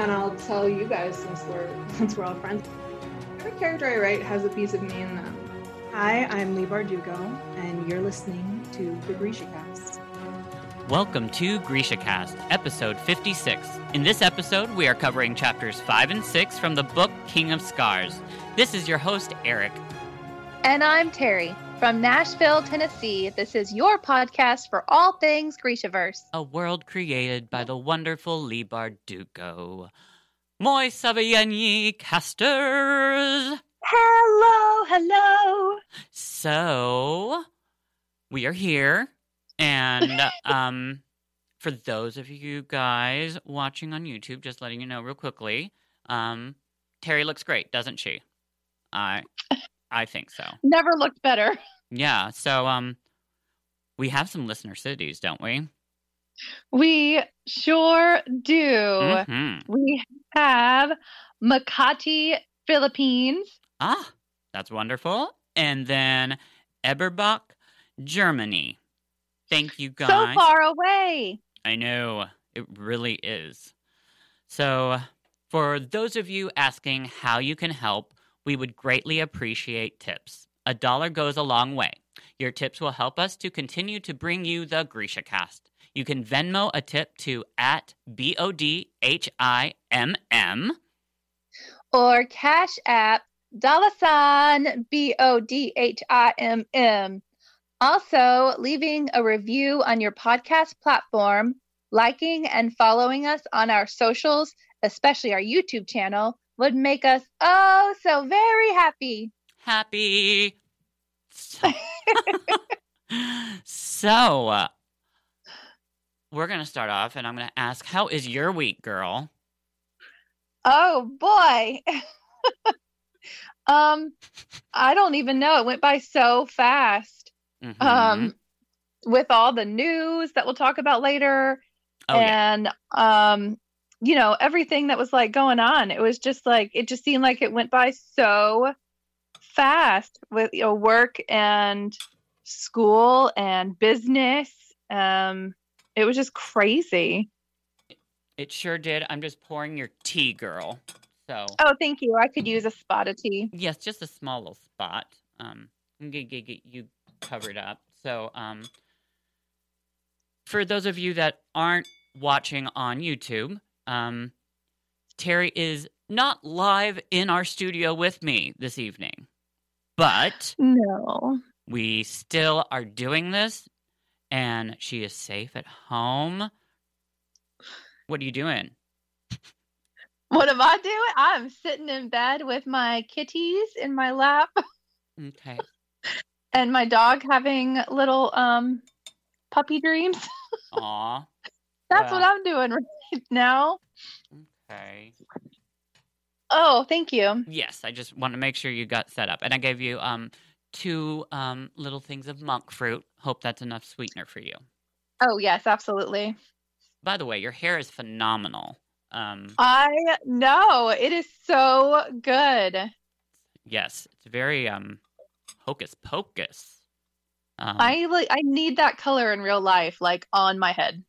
and I'll tell you guys since we're since we're all friends. Every character I write has a piece of me in them. Hi, I'm Leigh Bardugo, and you're listening to the Grisha Cast. Welcome to Grisha Cast, episode 56. In this episode, we are covering chapters 5 and 6 from the book King of Scars. This is your host, Eric. And I'm Terry from Nashville, Tennessee. This is your podcast for all things Grishaverse. A world created by the wonderful Leigh Bardugo. Moi savieni casters! Hello, hello. So, we are here, and um, for those of you guys watching on YouTube, just letting you know real quickly, um, Terry looks great, doesn't she? I, I think so. Never looked better. Yeah. So, um, we have some listener cities, don't we? We sure do. Mhm. We have Makati, Philippines. Ah, that's wonderful. And then Eberbach, Germany. Thank you guys. So far away. I know, it really is. So, for those of you asking how you can help, we would greatly appreciate tips. A dollar goes a long way. Your tips will help us to continue to bring you the Grisha cast. You can Venmo a tip to at B O D H I M M. Or Cash App, Dalasan, B O D H I M M. Also, leaving a review on your podcast platform, liking and following us on our socials, especially our YouTube channel, would make us oh so very happy. Happy. So, uh, we're going to start off, and I'm going to ask, how is your week, girl? Oh boy. um I don't even know. It went by so fast. Mhm. Um with all the news that we'll talk about later oh, yeah. and um you know, everything that was like going on. It was just like it just seemed like it went by so fast with you know work and school and business. Um it was just crazy. It sure did. I'm just pouring your tea, girl. So, Oh, thank you. I could use a spot of tea. yes, just a small little spot. Um, I'm to get you covered up. So, um, for those of you that aren't watching on YouTube, um, Terry is not live in our studio with me this evening, but No. we still are doing this, and she is safe at home. What are you doing? What am I doing? I'm sitting in bed with my kitties in my lap Okay. and my dog having little um puppy dreams. Aw. That's what I'm doing right now. Okay. Oh, thank you. Yes, I just want to make sure you got set up, and I gave you um two um little things of monk fruit. Hope that's enough sweetener for you. Oh, yes, absolutely. By the way, your hair is phenomenal. Um, I know. It is so good. yes, it's very um hocus pocus. Um, I like I need that color in real life like on my head.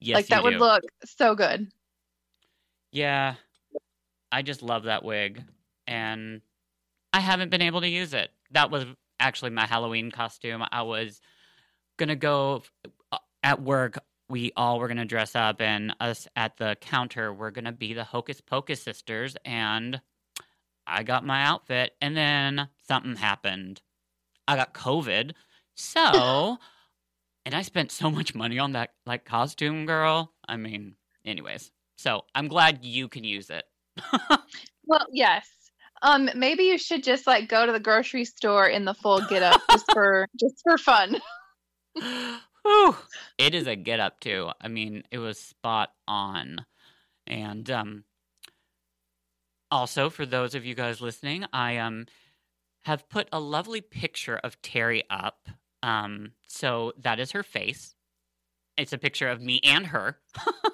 Yes, like that would do. look so good. Yeah, I just love that wig, and I haven't been able to use it. That was actually my Halloween costume. I was gonna go uh, at work. We all were gonna dress up, and us at the counter we're gonna be the Hocus Pocus sisters. And I got my outfit, and then something happened. I got COVID, so. And I spent so much money on that like costume, girl. I mean, anyways. So I'm glad you can use it. Well, yes. Um maybe you should just like go to the grocery store in the full get up just for just for fun. Whew. It is a get up too. I mean, it was spot on. And um also for those of you guys listening, I um have put a lovely picture of Terry up. Um so that is her face. It's a picture of me and her.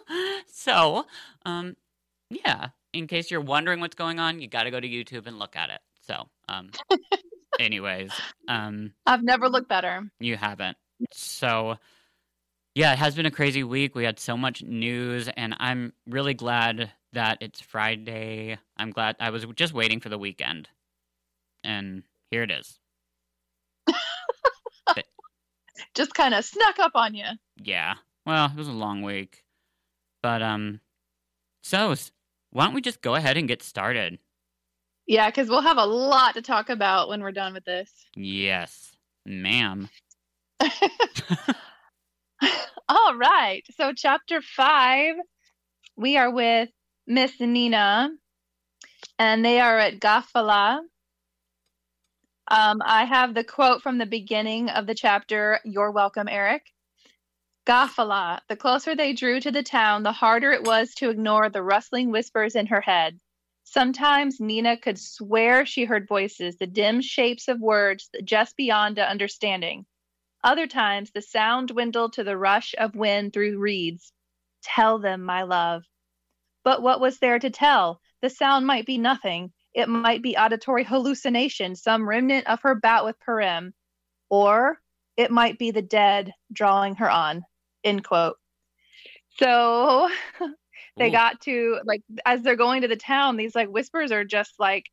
so, um yeah, in case you're wondering what's going on, you got to go to YouTube and look at it. So, um anyways, um I've never looked better. you haven't. So, yeah, it has been a crazy week. We had so much news, and I'm really glad that it's Friday. I'm glad I was just waiting for the weekend. And here it is. Just kind of snuck up on you. Yeah. Well, it was a long week. But um so why don't we just go ahead and get started? Yeah, because we'll have a lot to talk about when we're done with this. Yes, ma'am. All right. So, chapter five, we are with Miss Nina, and they are at Gäfvalle. Um, I have the quote from the beginning of the chapter. You're welcome, Eric. Gäfvalle. The closer they drew to the town, the harder it was to ignore the rustling whispers in her head. Sometimes Nina could swear she heard voices, the dim shapes of words just beyond understanding. Other times, the sound dwindled to the rush of wind through reeds. Tell them, my love. But what was there to tell? The sound might be nothing. It might be auditory hallucination, some remnant of her bout with parem. Or it might be the dead drawing her on. End quote. So they Ooh. got to, like, as they're going to the town, these, like, whispers are just, like,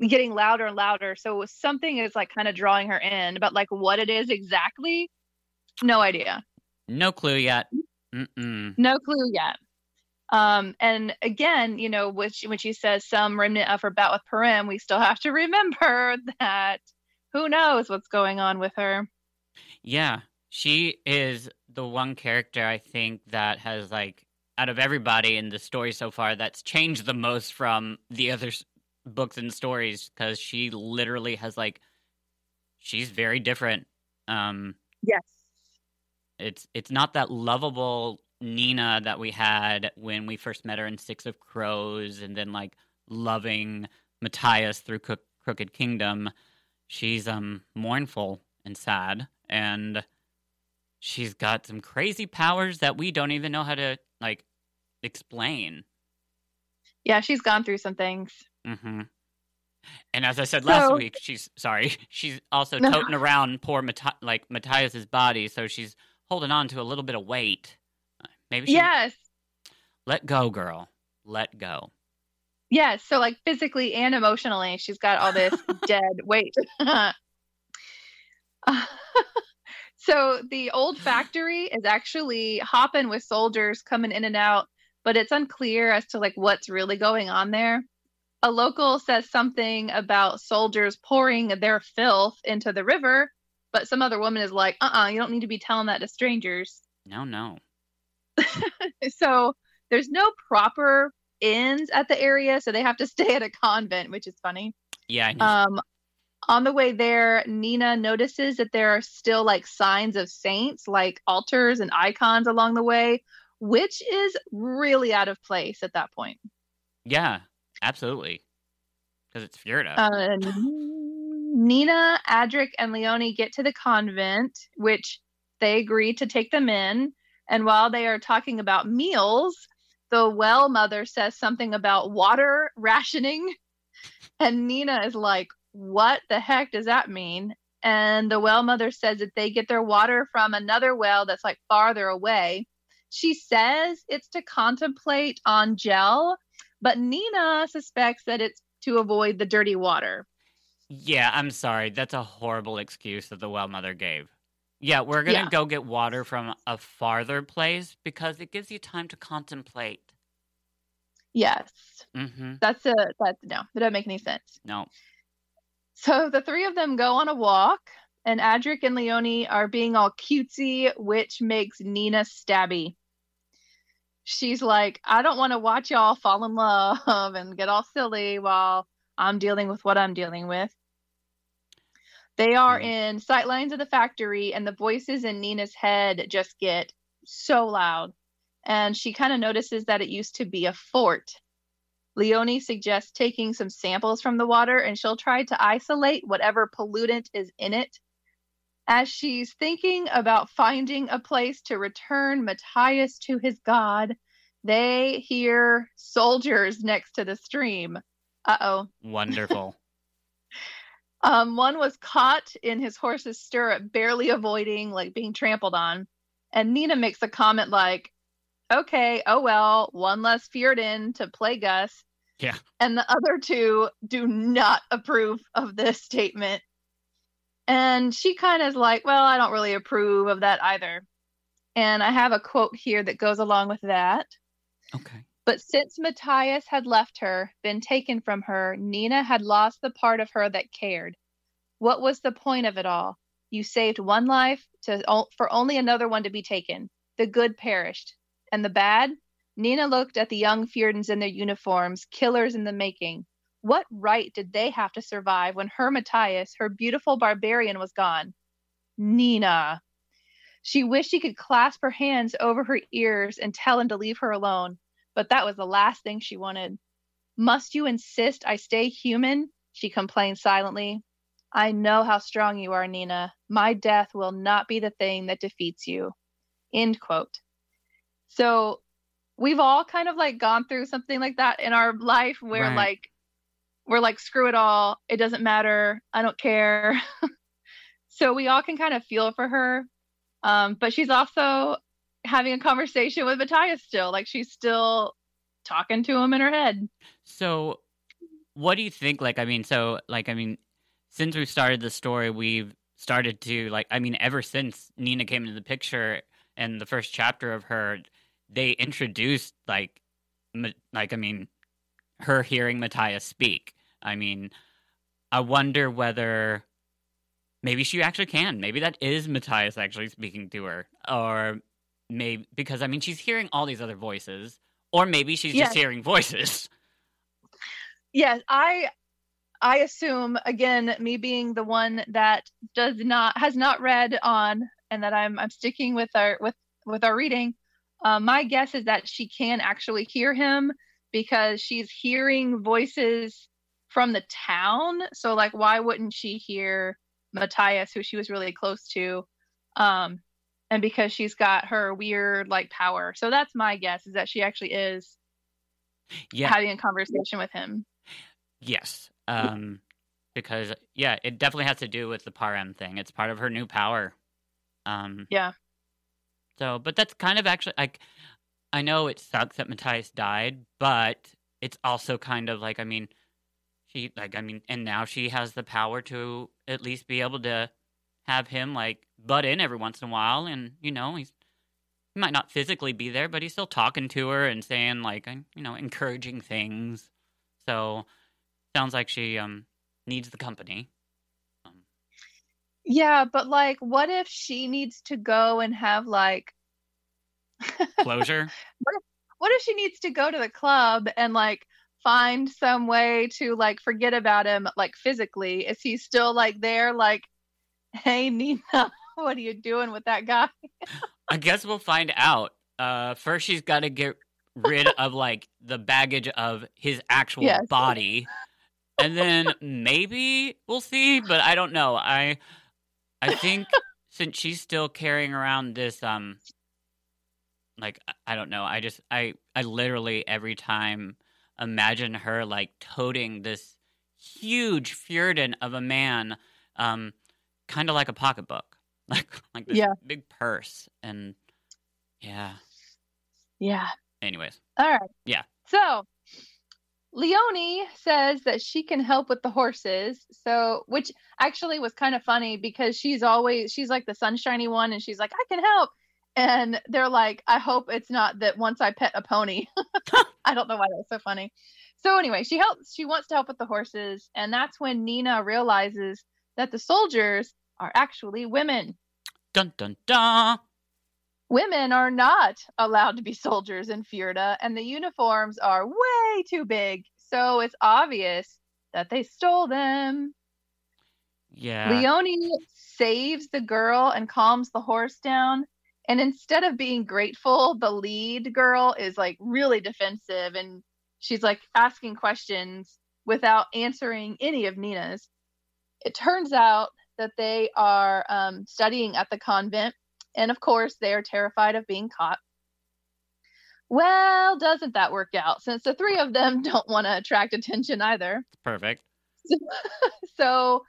getting louder and louder. So something is like kind of drawing her in, but like what it is exactly, no idea. no clue yet. Mm-mm. No clue yet. Um, and again, you know, when she, when she says some remnant of her bout with parem, we still have to remember that who knows what's going on with her. Yeah, she is the one character I think that has like out of everybody in the story so far that's changed the most from the other s- books and stories because she literally has like she's very different. Um, Yes. it's it's not that lovable Nina that we had when we first met her in Six of Crows, and then like loving Matthias through Crook- Crooked Kingdom. She's um mournful and sad, and she's got some crazy powers that we don't even know how to like explain. Yeah, she's gone through some things. Mm-hmm. And as I said last So- week, she's sorry. She's also No. toting around poor like Matthias's body, so she's holding on to a little bit of weight. Uh, Maybe she Yes. let go, girl. Let go. Yes. So like physically and emotionally, she's got all this dead weight. Uh, so the old factory is actually hopping with soldiers coming in and out, but it's unclear as to like what's really going on there. A local says something about soldiers pouring their filth into the river, but some other woman is like, "Uh-uh, you don't need to be telling that to strangers." No, no. so there's no proper inns at the area, so they have to stay at a convent, which is funny. Yeah. Um, on the way there, Nina notices that there are still like signs of saints, like altars and icons along the way, which is really out of place at that point. yeah, absolutely. Because it's Fjerda. Uh, Nina, Adrik, and Leoni get to the convent, which they agree to take them in. And while they are talking about meals, the well mother says something about water rationing. And Nina is like, What the heck does that mean? And the well mother says that they get their water from another well that's like farther away. She says it's to contemplate on Djel, but Nina suspects that it's to avoid the dirty water. yeah, I'm sorry. That's a horrible excuse that the well mother gave. Yeah, we're going to Yeah. go get water from a farther place because it gives you time to contemplate. Yes, Mm-hmm. that's a that's no, that doesn't make any sense. No. So the three of them go on a walk, and Adrik and Leoni are being all cutesy, which makes Nina stabby. She's like, I don't want to watch y'all fall in love and get all silly while I'm dealing with what I'm dealing with. They are Mhm. in sight lines of the factory, and the voices in Nina's head just get so loud. And she kind of notices that it used to be a fort. Leoni suggests taking some samples from the water and she'll try to isolate whatever pollutant is in it. As she's thinking about finding a place to return Matthias to his god, they hear soldiers next to the stream. Uh oh. Wonderful. Um, one was caught in his horse's stirrup, barely avoiding like being trampled on. And Nina makes a comment like, okay, oh well, one less Fjerdan to plague us. Yeah. And the other two do not approve of this statement. And she kind of is like, well, I don't really approve of that either. And I have a quote here that goes along with that. Okay. But since Matthias had left her, been taken from her, Nina had lost the part of her that cared. What was the point of it all? You saved one life to for only another one to be taken. The good perished, and the bad. Nina looked at the young Fjerdans in their uniforms, killers in the making. What right did they have to survive when her Matthias, her beautiful barbarian, was gone? Nina. She wished she could clasp her hands over her ears and tell him to leave her alone, but that was the last thing she wanted. Must you insist I stay human? She complained silently. I know how strong you are, Nina. My death will not be the thing that defeats you. End quote. So we've all kind of like gone through something like that in our life where Right. like we're like screw it all it doesn't matter i don't care so we all can kind of feel for her um, but she's also having a conversation with matthias still like she's still talking to him in her head So, what do you think? Like, I mean, so, like, I mean, since we started the story, we've started to, like, I mean, ever since Nina came into the picture and the first chapter of her, they introduced, like, like, I mean, her hearing Matthias speak. I mean, I wonder whether maybe she actually can. Maybe that is Matthias actually speaking to her. Or maybe, because, I mean, she's hearing all these other voices. Or maybe she's Yes. just hearing voices. yes i i assume again me being the one that does not has not read on and that i'm i'm sticking with our with with our reading uh, my guess is that she can actually hear him because she's hearing voices from the town so like why wouldn't she hear matthias who she was really close to um and because she's got her weird like power so that's my guess is that she actually is Yeah. having a conversation with him Yes. Um because yeah, it definitely has to do with the Parem thing. It's part of her new power. Um Yeah. So, but that's kind of actually like I know it sucks that Matthias died, but it's also kind of like I mean she like I mean and now she has the power to at least be able to have him like butt in every once in a while and you know, he's he might not physically be there, but he's still talking to her and saying like you know, encouraging things. So sounds like she um needs the company. Um, Yeah, but like, what if she needs to go and have like, closure. what if she needs to go to the club and like find some way to like forget about him, like physically? Is he still like there? Like, hey, Nina, what are you doing with that guy? I guess we'll find out. Uh, first, she's got to get rid of like the baggage of his actual Yes. body, and then maybe we'll see. But I don't know. I I think since she's still carrying around this um, like I- don't know. I just I I literally every time imagine her like toting this huge Fjerdan of a man, um, kind of like a pocketbook, like like this Yeah. big purse, and yeah. Yeah. Anyways, All right. Yeah. So Leoni says that she can help with the horses. So, which actually was kind of funny because she's always, she's like the sunshiny one and she's like, I can help. And they're like, I hope it's not that once I pet a pony. I don't know why that's so funny. So, anyway, she helps, she wants to help with the horses. And that's when Nina realizes that the soldiers are actually women dun dun dun. women are not allowed to be soldiers in Fjerda, and the uniforms are way too big. So it's obvious that they stole them. Yeah. Leoni saves the girl and calms the horse down. And instead of being grateful, the lead girl is like really defensive and she's like asking questions without answering any of Nina's. It turns out that they are um, studying at the convent. And of course, they are terrified of being caught. Well, doesn't that work out since the three of them don't want to attract attention either? Perfect. so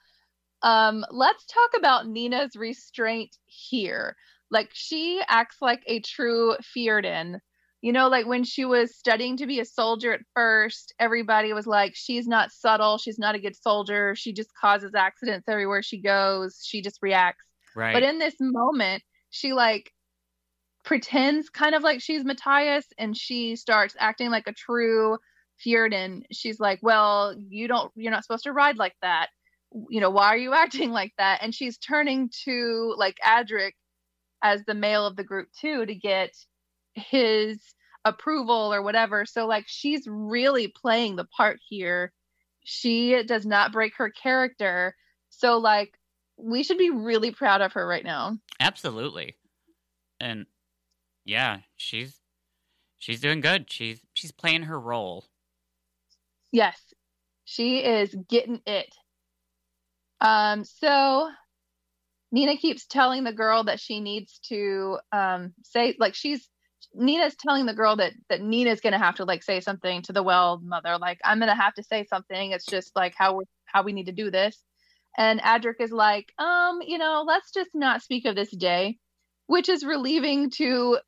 um let's talk about Nina's restraint here. Like she acts like a true Fjerdan. You know, like when she was studying to be a soldier at first, everybody was like, she's not subtle. She's not a good soldier. She just causes accidents everywhere she goes. She just reacts. Right. But in this moment, she like pretends kind of like she's Matthias and she starts acting like a true Fjerdan. She's like, Well, you don't, you're not supposed to ride like that. You know, why are you acting like that? And she's turning to like Adrik as the male of the group too to get his approval or whatever. So like she's really playing the part here. She does not break her character. So like we should be really proud of her right now. Absolutely. And yeah, she's she's doing good. She's she's playing her role. Yes. She is getting it. Um so Nina keeps telling the girl that she needs to um say like she's Nina's telling the girl that that Nina's gonna have to like say something to the well mother, like I'm gonna have to say something. It's just like how we're how we need to do this. And Adrik is like, um, you know, let's just not speak of this day, which is relieving to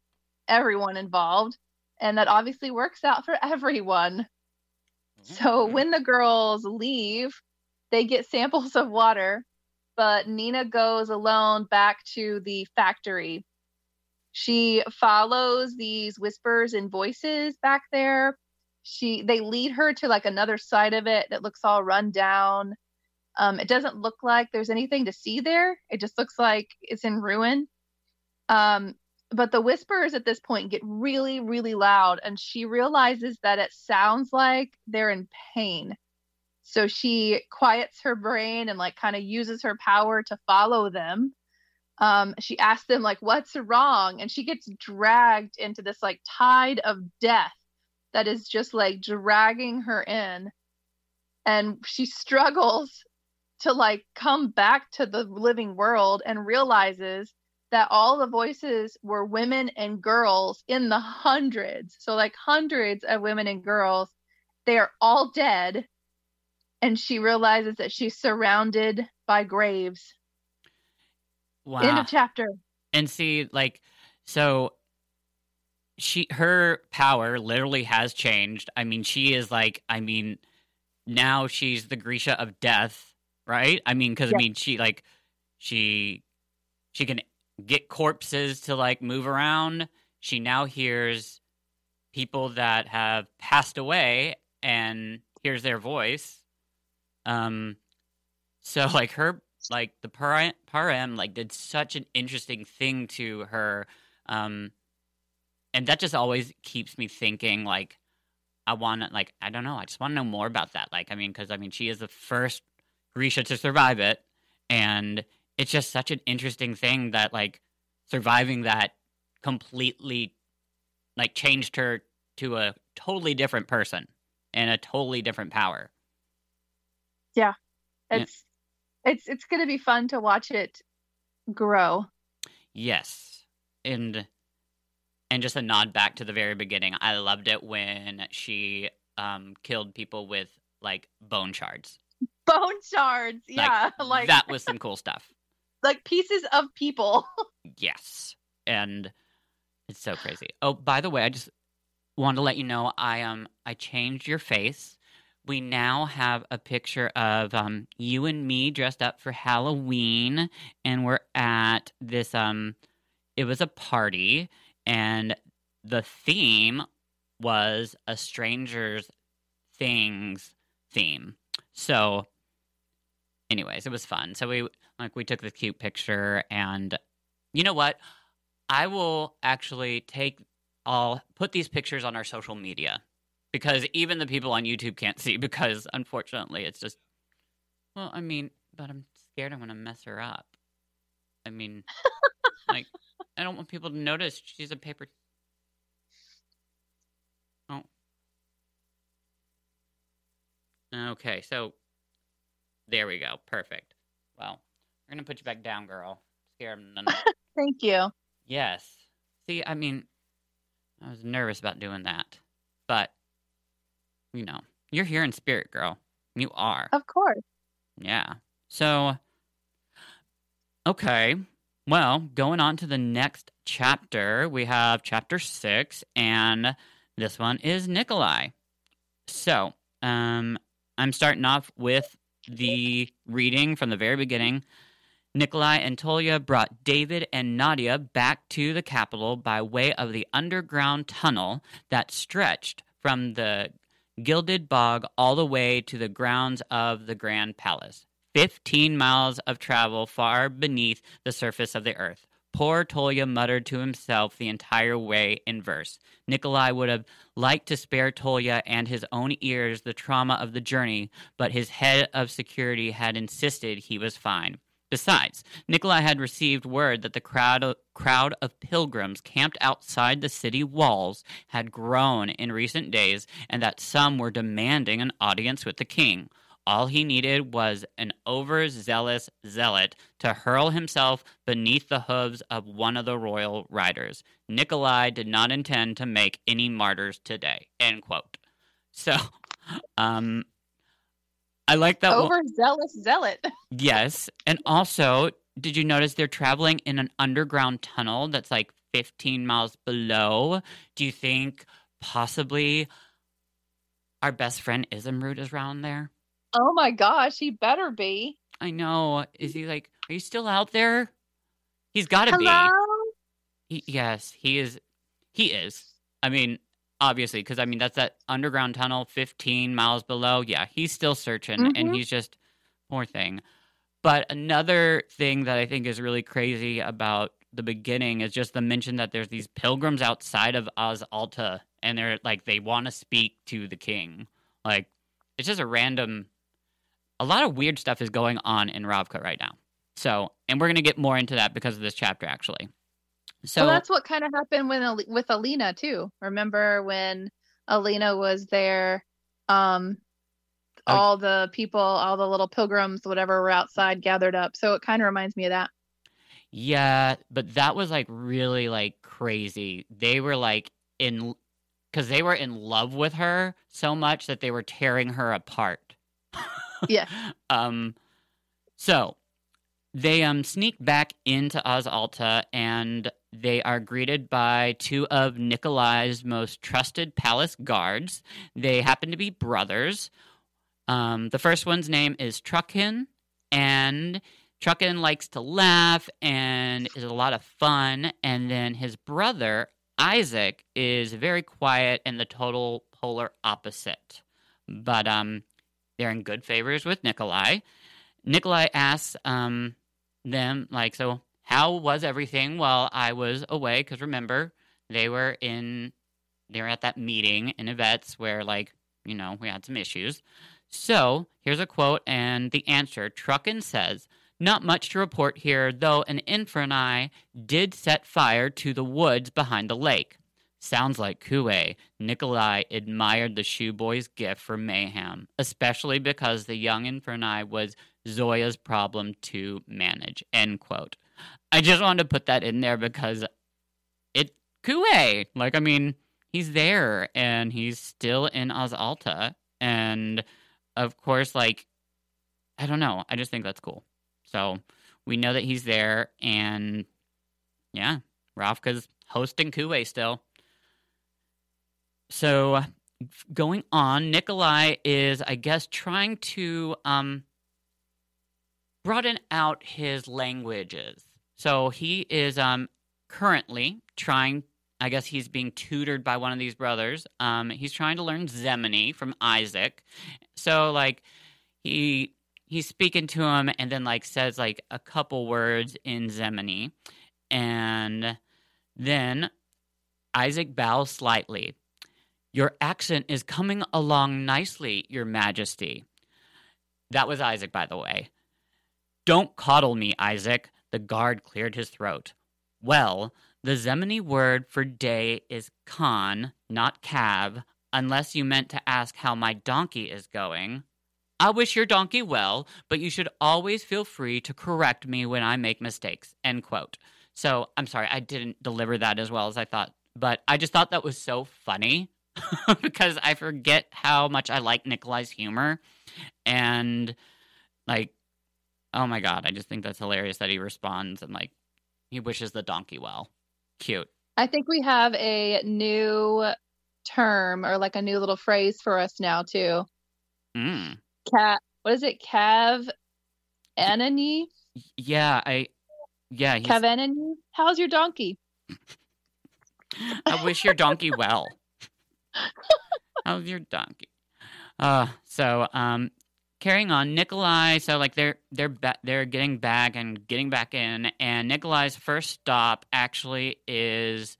everyone involved. And that obviously works out for everyone. So Mm-hmm. when the girls leave, they get samples of water, but Nina goes alone back to the factory. She follows these whispers and voices back there. She they lead her to like another side of it that looks all run down. Um, it doesn't look like there's anything to see there. It just looks like it's in ruin. Um, but the whispers at this point get really, really loud, and she realizes that it sounds like they're in pain. So she quiets her brain and like kind of uses her power to follow them. Um, she asks them like, "What's wrong?" And she gets dragged into this like tide of death that is just like dragging her in, and she struggles to like come back to the living world and realizes that all the voices were women and girls in the hundreds. So, like hundreds of women and girls. They are all dead. And she realizes that she's surrounded by graves. Wow. End of chapter. and see like so she her power literally has changed i mean she is like i mean now she's the grisha of death right i mean because Yeah. i mean she like she she can get corpses to like move around she now hears people that have passed away and hears their voice um so like her like the Parem, Parem like did such an interesting thing to her um and that just always keeps me thinking like I want to like I don't know I just want to know more about that like I mean cuz I mean she is the first Grisha to survive it and it's just such an interesting thing that like surviving that completely like changed her to a totally different person and a totally different power Yeah. It's it's it's gonna be fun to watch it grow. Yes. And and just a nod back to the very beginning. I loved it when she um killed people with like bone shards. Bone shards, yeah, like that was some cool stuff. like pieces of people. Yes. And it's so crazy. Oh, by the way, I just wanted to let you know I um I changed your face. We now have a picture of um you and me dressed up for Halloween and we're at this um it was a party and the theme was a stranger's things theme. So anyways, it was fun. So we like we took this cute picture and you know what? I will actually take I'll put these pictures on our social media because even the people on YouTube can't see because unfortunately it's just well, I mean, but I'm scared I'm going to mess her up. I mean, like I don't want people to notice she's a paper Oh. Okay, so there we go. Perfect. Well, we're going to put you back down, girl. Scare them. Thank you. Yes. See, I mean, I was nervous about doing that. But, you know, you're here in spirit, girl. You are. Of course. Yeah. So, okay. Well, going on to the next chapter, we have chapter six, and this one is Nikolai. So, um, I'm starting off with the reading from the very beginning. Nikolai and Tolya brought David and Nadia back to the capital by way of the underground tunnel that stretched from the Gilded Bog all the way to the grounds of the Grand Palace. 15 miles of travel far beneath the surface of the earth. Poor Tolya muttered to himself the entire way in verse. Nikolai would have liked to spare Tolya and his own ears the trauma of the journey, but his head of security had insisted he was fine. Besides, Nikolai had received word that the crowd, crowd of pilgrims camped outside the city walls had grown in recent days and that some were demanding an audience with the king. All he needed was an overzealous zealot to hurl himself beneath the hooves of one of the royal riders. Nikolai did not intend to make any martyrs today. End quote. So, um, I like that. one- Overzealous zealot. Yes. And also, did you notice they're traveling in an underground tunnel that's like 15 miles below? Do you think possibly our best friend Izumrud is around there? Oh my gosh, he better be. I know. Is he like, are you still out there? He's got to Hello? be. He, yes, he is. He is. I mean, obviously, because I mean, that's that underground tunnel 15 miles below. Yeah, he's still searching and Mhm. he's just, poor thing. But another thing that I think is really crazy about the beginning is just the mention that there's these pilgrims outside of Os Alta and they're like, they want to speak to the king. Like, it's just a random, a lot of weird stuff is going on in Ravka right now. So, and we're going to get more into that because of this chapter, actually. So, well, that's what kind of happened when with Alina too. Remember when Alina was there? Um, Oh. all the people, all the little pilgrims, whatever, were outside gathered up. So it kind of reminds me of that. Yeah, but that was like really like crazy. They were like in because they were in love with her so much that they were tearing her apart. yeah. Um. So they um sneak back into Os Alta and they are greeted by two of Nikolai's most trusted palace guards. They happen to be brothers. Um, the first one's name is Trukhin, and Trukhin likes to laugh and is a lot of fun. And then his brother, Isaak, is very quiet and the total polar opposite. But um, they're in good favors with Nikolai. Nikolai asks um, them, like, so how was everything while I was away? Because remember, they were in, they were at that meeting in Yvette's where, like, you know, we had some issues. So here's a quote and the answer. Trukhin says, Not much to report here, though an Inferni did set fire to the woods behind the lake. Sounds like Kuwei. Nikolai admired the Shu boy's gift for mayhem, especially because the young Inferni was Zoya's problem to manage. End quote. I just wanted to put that in there because it Kuwei. Like, I mean, he's there and he's still in Os Alta. And of course, like, I don't know. I just think that's cool. So we know that he's there, and yeah, Ravka's hosting Kuwei still. So going on, Nikolai is, I guess, trying to um, broaden out his languages. So he is um, currently trying I guess he's being tutored by one of these brothers. Um, he's trying to learn Zemeni from Isaak. So like he he's speaking to him and then like says like a couple words in Zemeni. And then Isaak bows slightly. Your accent is coming along nicely, Your Majesty. That was Isaak, by the way. Don't coddle me, Isaak. The guard cleared his throat. Well, the Zemeni word for day is Khan, not Cav, unless you meant to ask how my donkey is going. I wish your donkey well, but you should always feel free to correct me when I make mistakes. End quote. So I'm sorry, I didn't deliver that as well as I thought, but I just thought that was so funny because I forget how much I like Nikolai's humor. And like, oh my God, I just think that's hilarious that he responds and like he wishes the donkey well. Cute. I think we have a new term or like a new little phrase for us now too. Mm. Cat. What is it? Cav. Anony. Yeah, I. Yeah, he's, Cav Anony. How's your donkey? I wish your donkey well. How's your donkey? Uh, so um, carrying on, Nikolai. So like they're they're ba- they're getting back and getting back in, and Nikolai's first stop actually is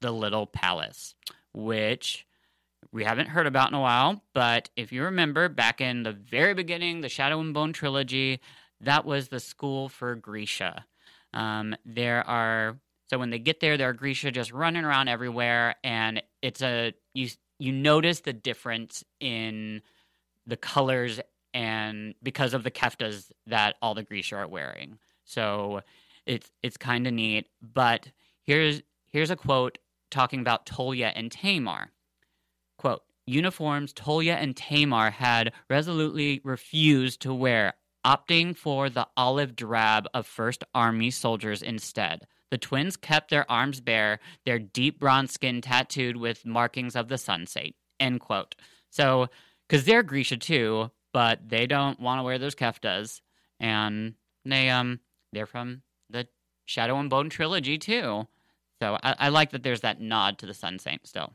the Little Palace, which we haven't heard about in a while. But if you remember, back in the very beginning, the Shadow and Bone trilogy, that was the school for Grisha. Um, there are so when they get there, there are Grisha just running around everywhere, and it's a you you notice the difference in the colors and because of the keftas that all the Grisha are wearing. So it's it's kind of neat. But here's here's a quote talking about Tolya and Tamar. Quote, uniforms Tolya and Tamar had resolutely refused to wear, opting for the olive drab of First Army soldiers instead. The twins kept their arms bare, their deep bronze skin tattooed with markings of the sunset. End quote. So, because they're Grisha too, but they don't want to wear those keftas, and they um they're from the Shadow and Bone trilogy too. So I, I like that there's that nod to the Sun Saint still.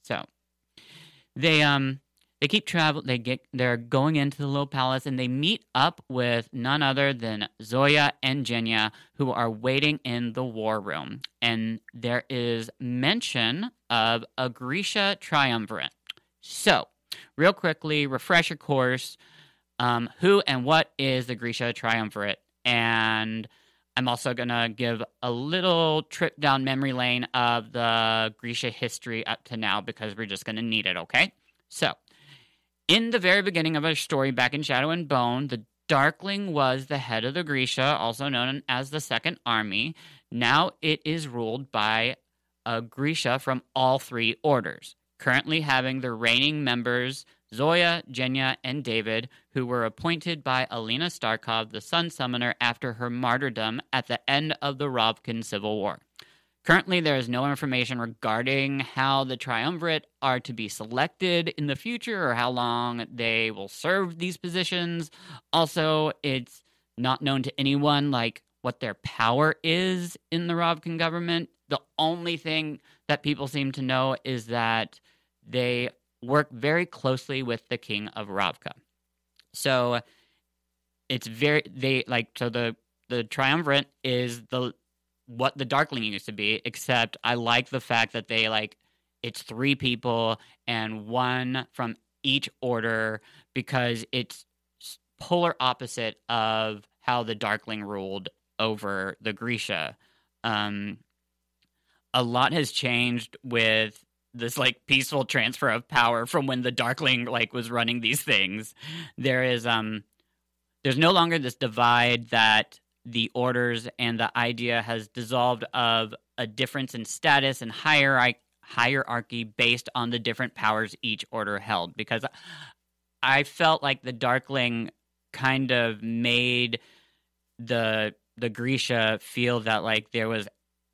So they um they keep travel they get they're going into the little palace and they meet up with none other than Zoya and Genya who are waiting in the war room. And there is mention of a Grisha triumvirate. So, real quickly, refresh your course. Um, who and what is the Grisha triumvirate? And I'm also going to give a little trip down memory lane of the Grisha history up to now because we're just going to need it, okay? So, in the very beginning of our story back in Shadow and Bone, the Darkling was the head of the Grisha, also known as the Second Army. Now it is ruled by a Grisha from all three orders, currently having the reigning members Zoya, Genya, and David, who were appointed by Alina Starkov, the Sun Summoner, after her martyrdom at the end of the Ravkan Civil War. Currently, there is no information regarding how the triumvirate are to be selected in the future or how long they will serve these positions. Also, it's not known to anyone like what their power is in the Ravkan government. The only thing that people seem to know is that they work very closely with the king of Ravka. So it's very they like so the the triumvirate is the what the Darkling used to be, except I like the fact that they like it's three people and one from each order because it's polar opposite of how the Darkling ruled over the Grisha. Um, a lot has changed with this like peaceful transfer of power from when the Darkling like was running these things. There is um, there's no longer this divide that the orders and the idea has dissolved of a difference in status and hierarchy hierarchy based on the different powers each order held because I felt like the Darkling kind of made the the Grisha feel that like there was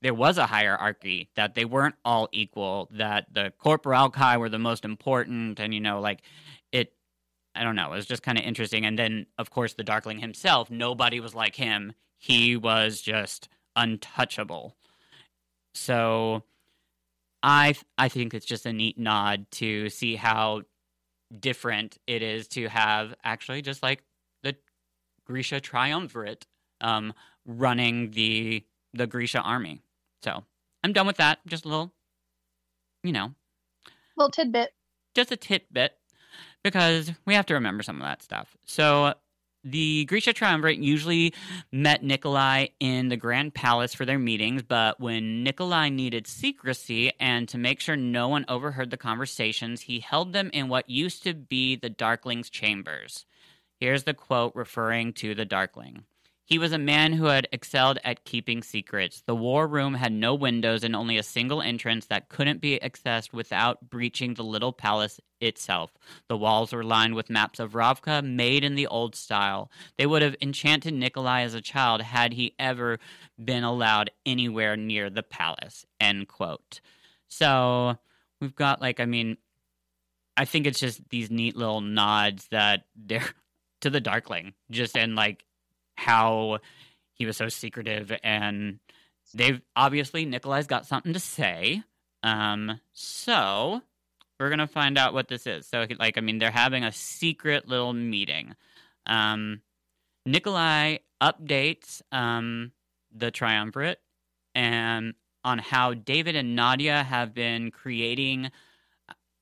there was a hierarchy that they weren't all equal that the Corporalki were the most important and you know like it I don't know it was just kind of interesting. And then of course the Darkling himself nobody was like him. He was just untouchable. So I I think it's just a neat nod to see how different it is to have actually just like the Grisha triumvirate um, running the the Grisha army. So I'm done with that. Just a little, you know, Little tidbit. just a tidbit because we have to remember some of that stuff. So the Grisha Triumvirate usually met Nikolai in the Grand Palace for their meetings, but when Nikolai needed secrecy and to make sure no one overheard the conversations, he held them in what used to be the Darkling's chambers. Here's the quote referring to the Darkling. He was a man who had excelled at keeping secrets. The war room had no windows and only a single entrance that couldn't be accessed without breaching the little palace itself. The walls were lined with maps of Ravka made in the old style. They would have enchanted Nikolai as a child had he ever been allowed anywhere near the palace. End quote. So we've got like I mean I think it's just these neat little nods that they're to the Darkling, just in like how he was so secretive and they've obviously Nikolai's got something to say. Um, so we're gonna find out what this is. So like I mean they're having a secret little meeting. Um, Nikolai updates um, the triumvirate and on how David and Nadia have been creating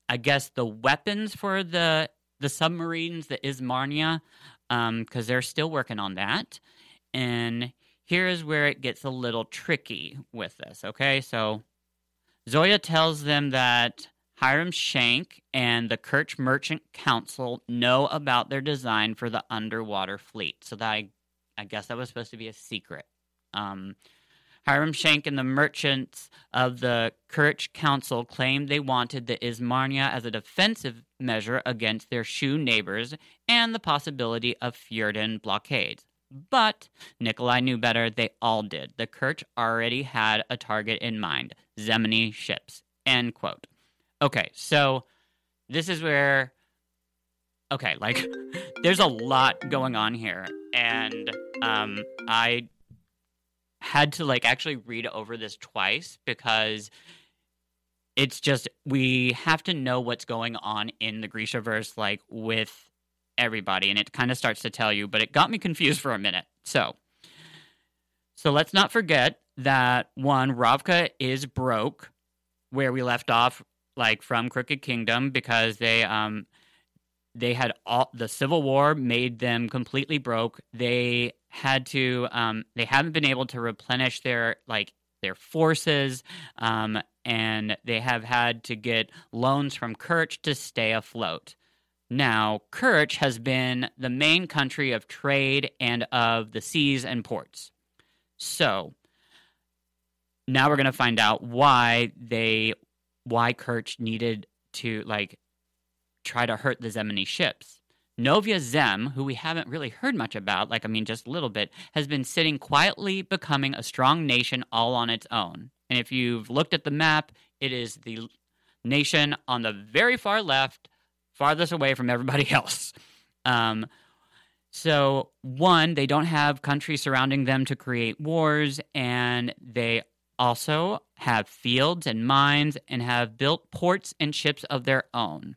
I guess the weapons for the the submarines, the Ismarnia, because um, they're still working on that. And here's where it gets a little tricky with this. Okay, so Zoya tells them that Hiram Shank and the Kerch Merchant Council know about their design for the underwater fleet. So that I, I guess that was supposed to be a secret. Um, Hiram Shank and the merchants of the Kerch Council claimed they wanted the Ismarnia as a defensive measure against their Shu neighbors and the possibility of Fjerdan blockades. But Nikolai knew better. They all did. The Kerch already had a target in mind Zemeni ships. End quote. Okay, so this is where. Okay, like, there's a lot going on here. And um, I had to like actually read over this twice because it's just we have to know what's going on in the Grishaverse like with everybody and it kind of starts to tell you but it got me confused for a minute. So so let's not forget that one Ravka is broke where we left off like from Crooked Kingdom because they um they had all the civil war made them completely broke. They had to um, they haven't been able to replenish their like their forces um, and they have had to get loans from Kerch to stay afloat. Now, Kerch has been the main country of trade and of the seas and ports. So, now we're going to find out why they why Kerch needed to like try to hurt the Zemeni ships. Novyi Zem, who we haven't really heard much about, like I mean just a little bit, has been sitting quietly becoming a strong nation all on its own. And if you've looked at the map, it is the nation on the very far left, farthest away from everybody else. Um, so, one, they don't have countries surrounding them to create wars, and they also have fields and mines and have built ports and ships of their own.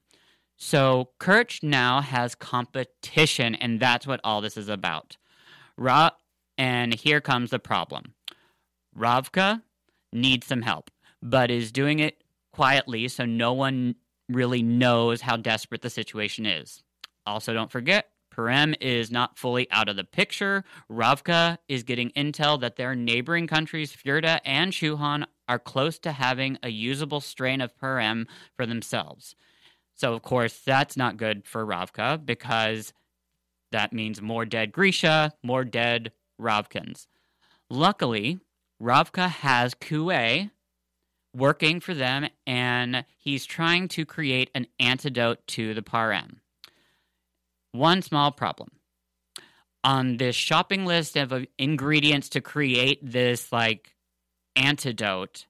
So Kerch now has competition, and that's what all this is about. Ra- and here comes the problem. Ravka needs some help, but is doing it quietly so no one really knows how desperate the situation is. Also, don't forget, Parem is not fully out of the picture. Ravka is getting intel that their neighboring countries, Fjerda and Shuhan, are close to having a usable strain of Parem for themselves. So, of course, that's not good for Ravka because that means more dead Grisha, more dead Ravkans. Luckily, Ravka has Kuwei working for them, and he's trying to create an antidote to the Parem. One small problem. On this shopping list of ingredients to create this like antidote,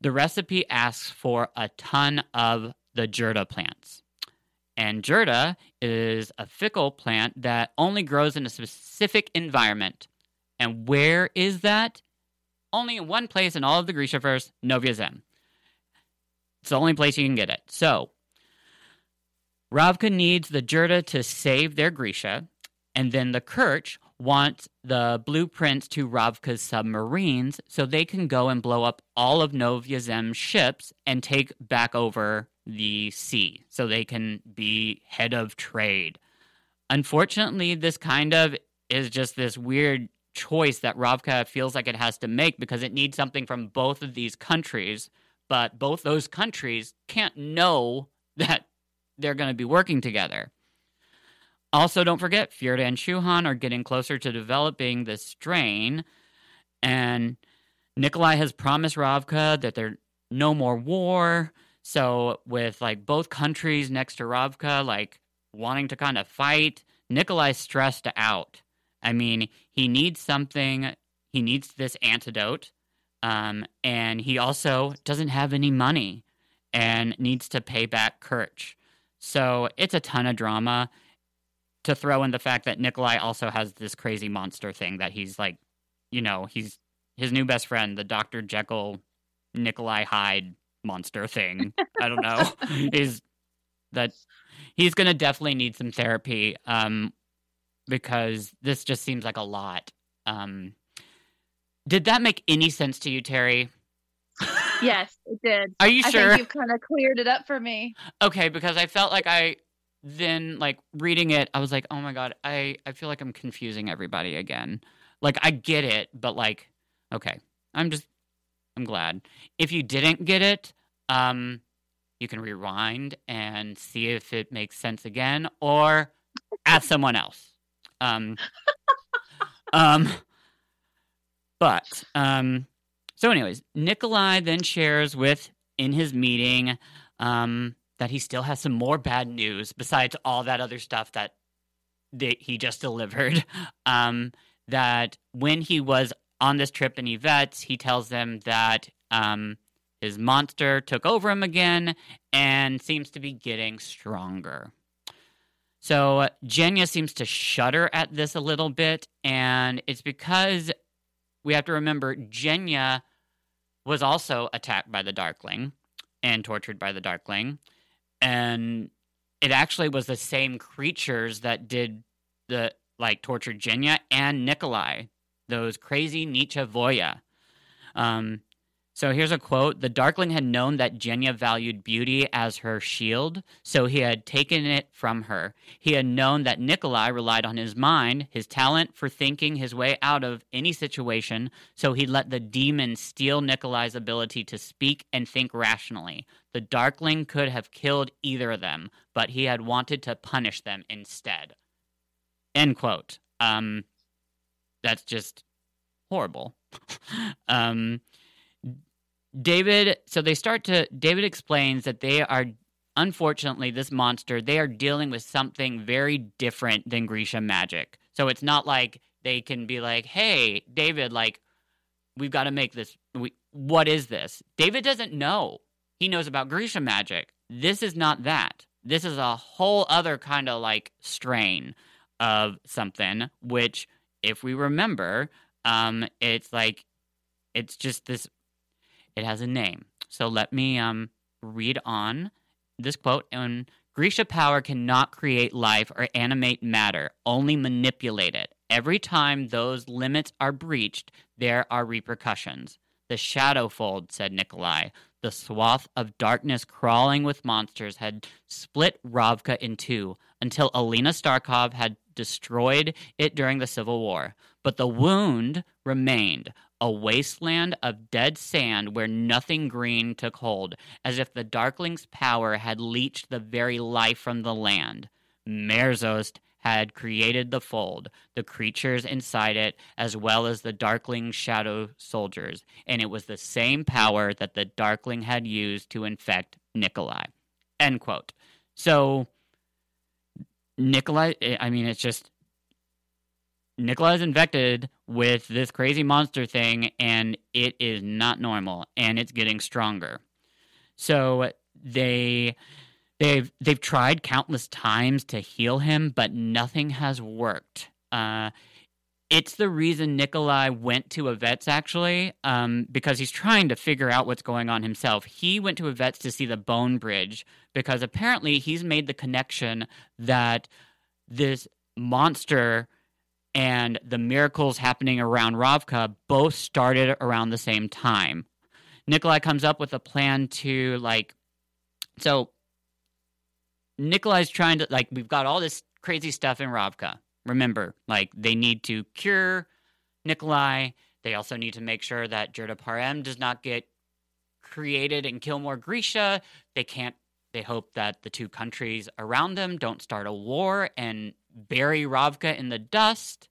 the recipe asks for a ton of the Jurda plants. And Jurda is a fickle plant that only grows in a specific environment. And where is that? Only in one place in all of the Grishaverse, Novyi Zem. It's the only place you can get it. So, Ravka needs the Jurda to save their Grisha, and then the Kerch wants the blueprints to Ravka's submarines so they can go and blow up all of Novyi Zem's ships and take back over the sea so they can be head of trade. Unfortunately, this kind of is just this weird choice that Ravka feels like it has to make because it needs something from both of these countries, but both those countries can't know that they're going to be working together. Also, don't forget, Fjerda and Shuhan are getting closer to developing this strain. And Nikolai has promised Ravka that there no more war. So, with like both countries next to Ravka, like wanting to kind of fight, Nikolai's stressed out. I mean, he needs something, he needs this antidote. Um, and he also doesn't have any money and needs to pay back Kerch. So it's a ton of drama to throw in the fact that Nikolai also has this crazy monster thing that he's like, you know, he's his new best friend, the Dr. Jekyll Nikolai Hyde monster thing. I don't know. is that he's going to definitely need some therapy um, because this just seems like a lot. Um, did that make any sense to you, Terry? Yes, it did. Are you I sure? think you've kind of cleared it up for me. Okay, because I felt like I then like reading it, I was like, oh my god, I I feel like I'm confusing everybody again. Like I get it, but like, okay, I'm just I'm glad. If you didn't get it, um, you can rewind and see if it makes sense again, or ask someone else. Um, um, but um, so anyways, Nikolai then shares with in his meeting um that he still has some more bad news besides all that other stuff that that he just delivered. Um, that when he was on this trip in Ivets, he tells them that um, his monster took over him again and seems to be getting stronger. So Genya seems to shudder at this a little bit, and it's because we have to remember Genya was also attacked by the Darkling and tortured by the Darkling and it actually was the same creatures that did the like tortured Genya and Nikolai, those crazy nichevo'ya. Um, so here's a quote: "The Darkling had known that Genya valued beauty as her shield, so he had taken it from her. He had known that Nikolai relied on his mind, his talent for thinking his way out of any situation, so he let the demon steal Nikolai's ability to speak and think rationally. The Darkling could have killed either of them, but he had wanted to punish them instead. End quote. Um, that's just horrible. um, David, so they start to, David explains that they are, unfortunately, this monster, they are dealing with something very different than Grisha magic. So it's not like they can be like, hey, David, like, we've got to make this, we, what is this? David doesn't know he knows about Grisha magic. This is not that. This is a whole other kind of like strain of something, which, if we remember, um, it's like it's just this. It has a name. So let me um read on this quote. And Grisha power cannot create life or animate matter, only manipulate it. Every time those limits are breached, there are repercussions. The shadow fold, said Nikolai, the swath of darkness crawling with monsters had split Ravka in two until Alina Starkov had destroyed it during the Civil War. But the wound remained, a wasteland of dead sand where nothing green took hold, as if the Darkling's power had leached the very life from the land. Merzost had created the fold, the creatures inside it, as well as the Darkling shadow soldiers, and it was the same power that the Darkling had used to infect Nikolai. End quote. So, Nikolai, I mean, it's just. Nikolai is infected with this crazy monster thing, and it is not normal, and it's getting stronger. So, they They've they've tried countless times to heal him, but nothing has worked. Uh, it's the reason Nikolai went to Ivets actually, um, because he's trying to figure out what's going on himself. He went to Ivets to see the bone bridge because apparently he's made the connection that this monster and the miracles happening around Ravka both started around the same time. Nikolai comes up with a plan to like so Nikolai's trying to like we've got all this crazy stuff in Ravka. Remember, like they need to cure Nikolai. They also need to make sure that Jurda Parem does not get created and kill more Grisha. They can't they hope that the two countries around them don't start a war and bury Ravka in the dust.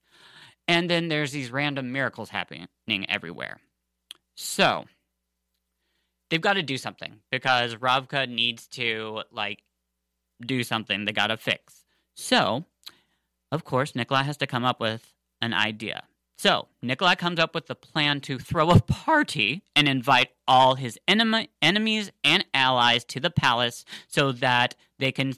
And then there's these random miracles happening everywhere. So they've got to do something because Ravka needs to like do something they got to fix. So, of course, Nikolai has to come up with an idea. So, Nikolai comes up with the plan to throw a party and invite all his enemy, enemies and allies to the palace so that they can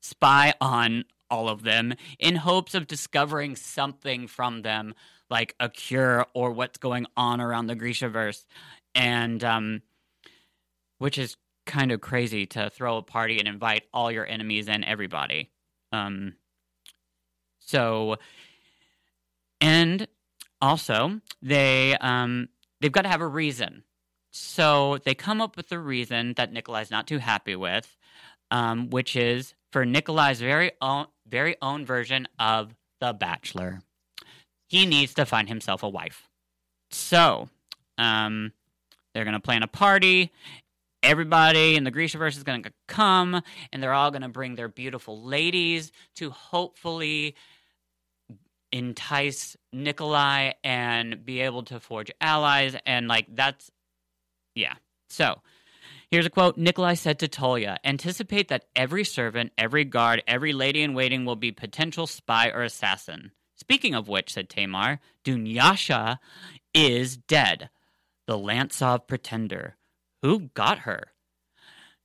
spy on all of them in hopes of discovering something from them, like a cure or what's going on around the Grishaverse. And, um, which is kind of crazy to throw a party and invite all your enemies and everybody. Um, so, and also they um, they've got to have a reason. So they come up with a reason that Nikolai's not too happy with, um, which is for Nikolai's very own very own version of The Bachelor. He needs to find himself a wife. So, um, they're gonna plan a party, everybody in the Grishaverse is to come and they're all to bring their beautiful ladies to hopefully entice Nikolai and be able to forge allies. And, like, that's, yeah. So, here's a quote Nikolai said to Tolya Anticipate that every servant, every guard, every lady in waiting will be potential spy or assassin. Speaking of which, said Tamar, Dunyasha is dead, the Lantsov pretender who got her?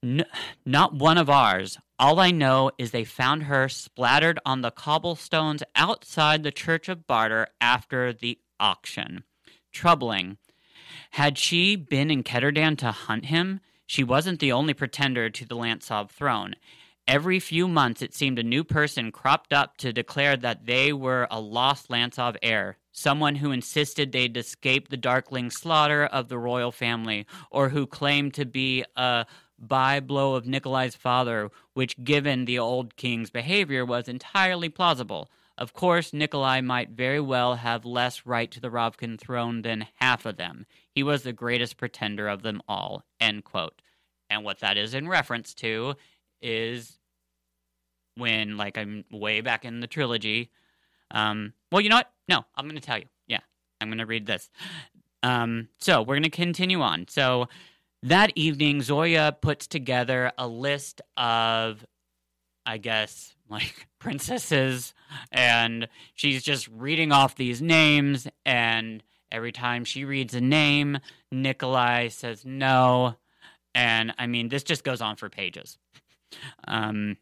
N- not one of ours. All I know is they found her splattered on the cobblestones outside the Church of Barter after the auction. Troubling. Had she been in Ketterdam to hunt him, she wasn't the only pretender to the Lantsov throne. Every few months, it seemed a new person cropped up to declare that they were a lost Lantsov heir, someone who insisted they'd escaped the darkling slaughter of the royal family, or who claimed to be a byblow of Nikolai's father, which, given the old king's behavior, was entirely plausible. Of course, Nikolai might very well have less right to the Ravkan throne than half of them. He was the greatest pretender of them all. End quote. And what that is in reference to is when, like, I'm way back in the trilogy, um, well, you know what? No, I'm going to tell you. Yeah, I'm going to read this. Um, so we're going to continue on. So that evening, Zoya puts together a list of, I guess, like princesses, and she's just reading off these names. And every time she reads a name, Nikolai says no. And I mean, this just goes on for pages. Um,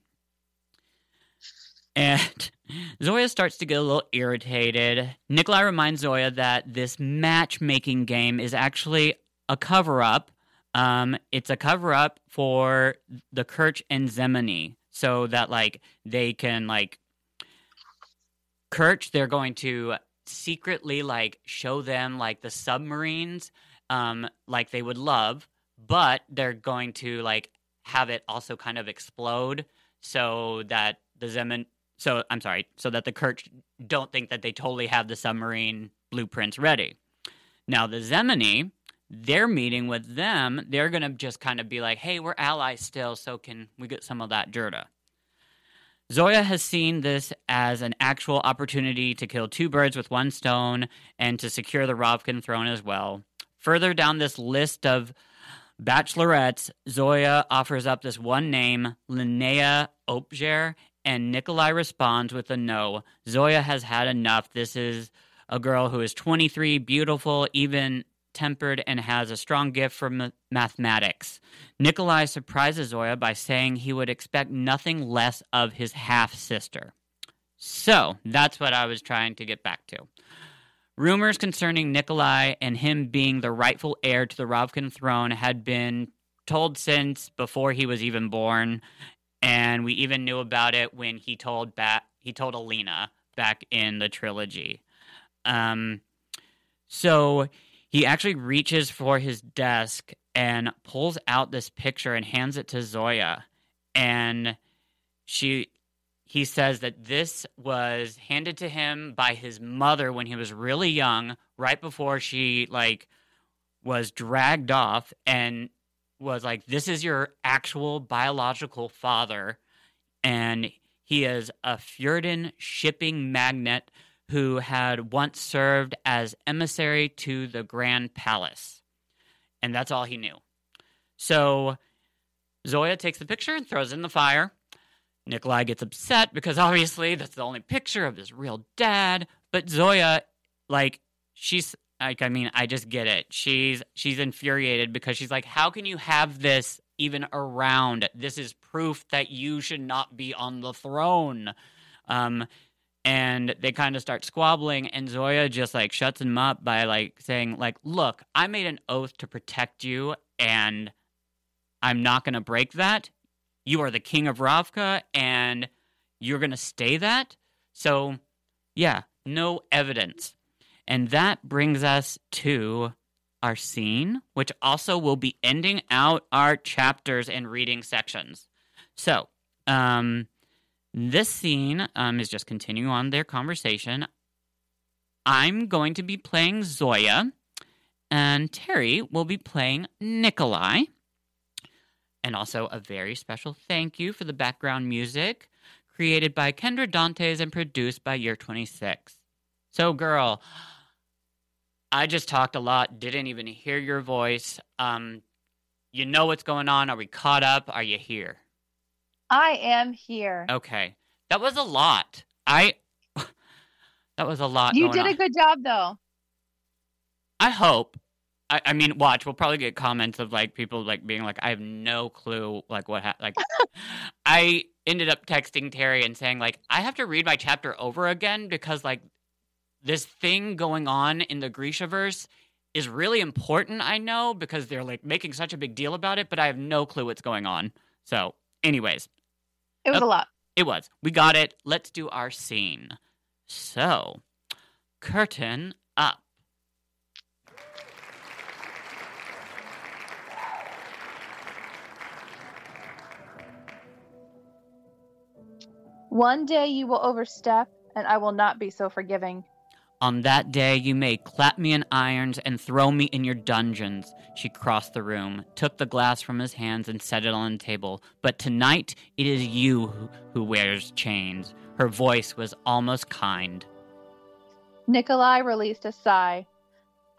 and Zoya starts to get a little irritated. Nikolai reminds Zoya that this matchmaking game is actually a cover up. Um, it's a cover up for the Kerch and Zemeni so that like they can like Kerch, they're going to secretly like show them like the submarines um like they would love, but they're going to like have it also kind of explode so that the Zemen so I'm sorry, so that the Kerch don't think that they totally have the submarine blueprints ready. Now the Zemeni, they're meeting with them. They're gonna just kind of be like, "Hey, we're allies still, so can we get some of that Jurda?" Zoya has seen this as an actual opportunity to kill two birds with one stone and to secure the Ravkan throne as well. Further down this list of bachelorettes, Zoya offers up this one name, Linnea Opger, and Nikolai responds with a no. Zoya has had enough. This is a girl who is 23, beautiful, even tempered, and has a strong gift for ma- mathematics. Nikolai surprises Zoya by saying he would expect nothing less of his half sister. So, that's what I was trying to get back to. Rumors concerning Nikolai and him being the rightful heir to the Ravkan throne had been told since before he was even born, and we even knew about it when he told back he told Alina back in the trilogy. Um, so he actually reaches for his desk and pulls out this picture and hands it to Zoya, and she he says that this was handed to him by his mother when he was really young, right before she like was dragged off and was like, This is your actual biological father. And He is a Fjerdan shipping magnate who had once served as emissary to the Grand Palace. And that's all he knew. So Zoya takes the picture and throws it in the fire. Nikolai gets upset because obviously that's the only picture of his real dad. But Zoya, like, she's like, I mean, I just get it. She's she's infuriated because she's like, how can you have this even around? This is proof that you should not be on the throne. Um, and they kind of start squabbling and zoya just like shuts him up by like saying like look i made an oath to protect you and i'm not going to break that. You are the king of ravka and you're going to stay that. So yeah no evidence. And that brings us to our scene which also will be ending out our chapters and reading sections. So um this scene um, is just continuing on their conversation. I'm going to be playing Zoya, and Terry will be playing Nikolai. And also, a very special thank you for the background music created by Kendra Dantes and produced by Year 26. So, girl, I just talked a lot, didn't even hear your voice. Um, you know what's going on? Are we caught up? Are you here? I am here. Okay. That was a lot. I that was a lot. You did on. a good job though. I hope. I, I mean, watch. We'll probably get comments of like people like being like, "I have no clue like what ha-. like." I ended up texting Terry and saying like, "I have to read my chapter over again because like this thing going on in the Grishaverse is really important. I know because they're like making such a big deal about it, but I have no clue what's going on." So, anyways, It was Oh. a lot. It was. We got it. Let's do our scene. So, curtain up. One day you will overstep, and I will not be so forgiving. On that day, you may clap me in irons and throw me in your dungeons. She crossed the room, took the glass from his hands, and set it on the table. But tonight, it is you who, wears chains. Her voice was almost kind. Nikolai released a sigh.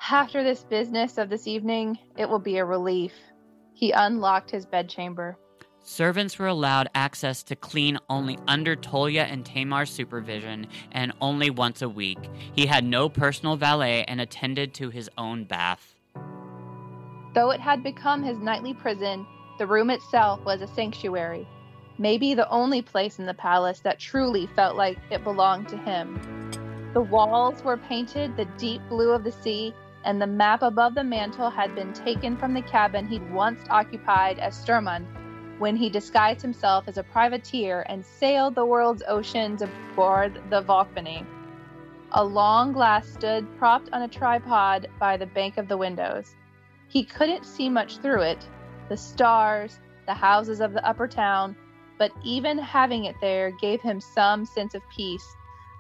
After this business of this evening, it will be a relief. He unlocked his bedchamber. Servants were allowed access to clean only under Tolya and Tamar's supervision and only once a week. He had no personal valet and attended to his own bath. Though it had become his nightly prison, the room itself was a sanctuary. Maybe the only place in the palace that truly felt like it belonged to him. The walls were painted the deep blue of the sea, and the map above the mantel had been taken from the cabin he'd once occupied as Sturmhond when he disguised himself as a privateer and sailed the world's oceans aboard the Volkvolny. A long glass stood propped on a tripod by the bank of the windows. He couldn't see much through it the stars, the houses of the upper town, but even having it there gave him some sense of peace,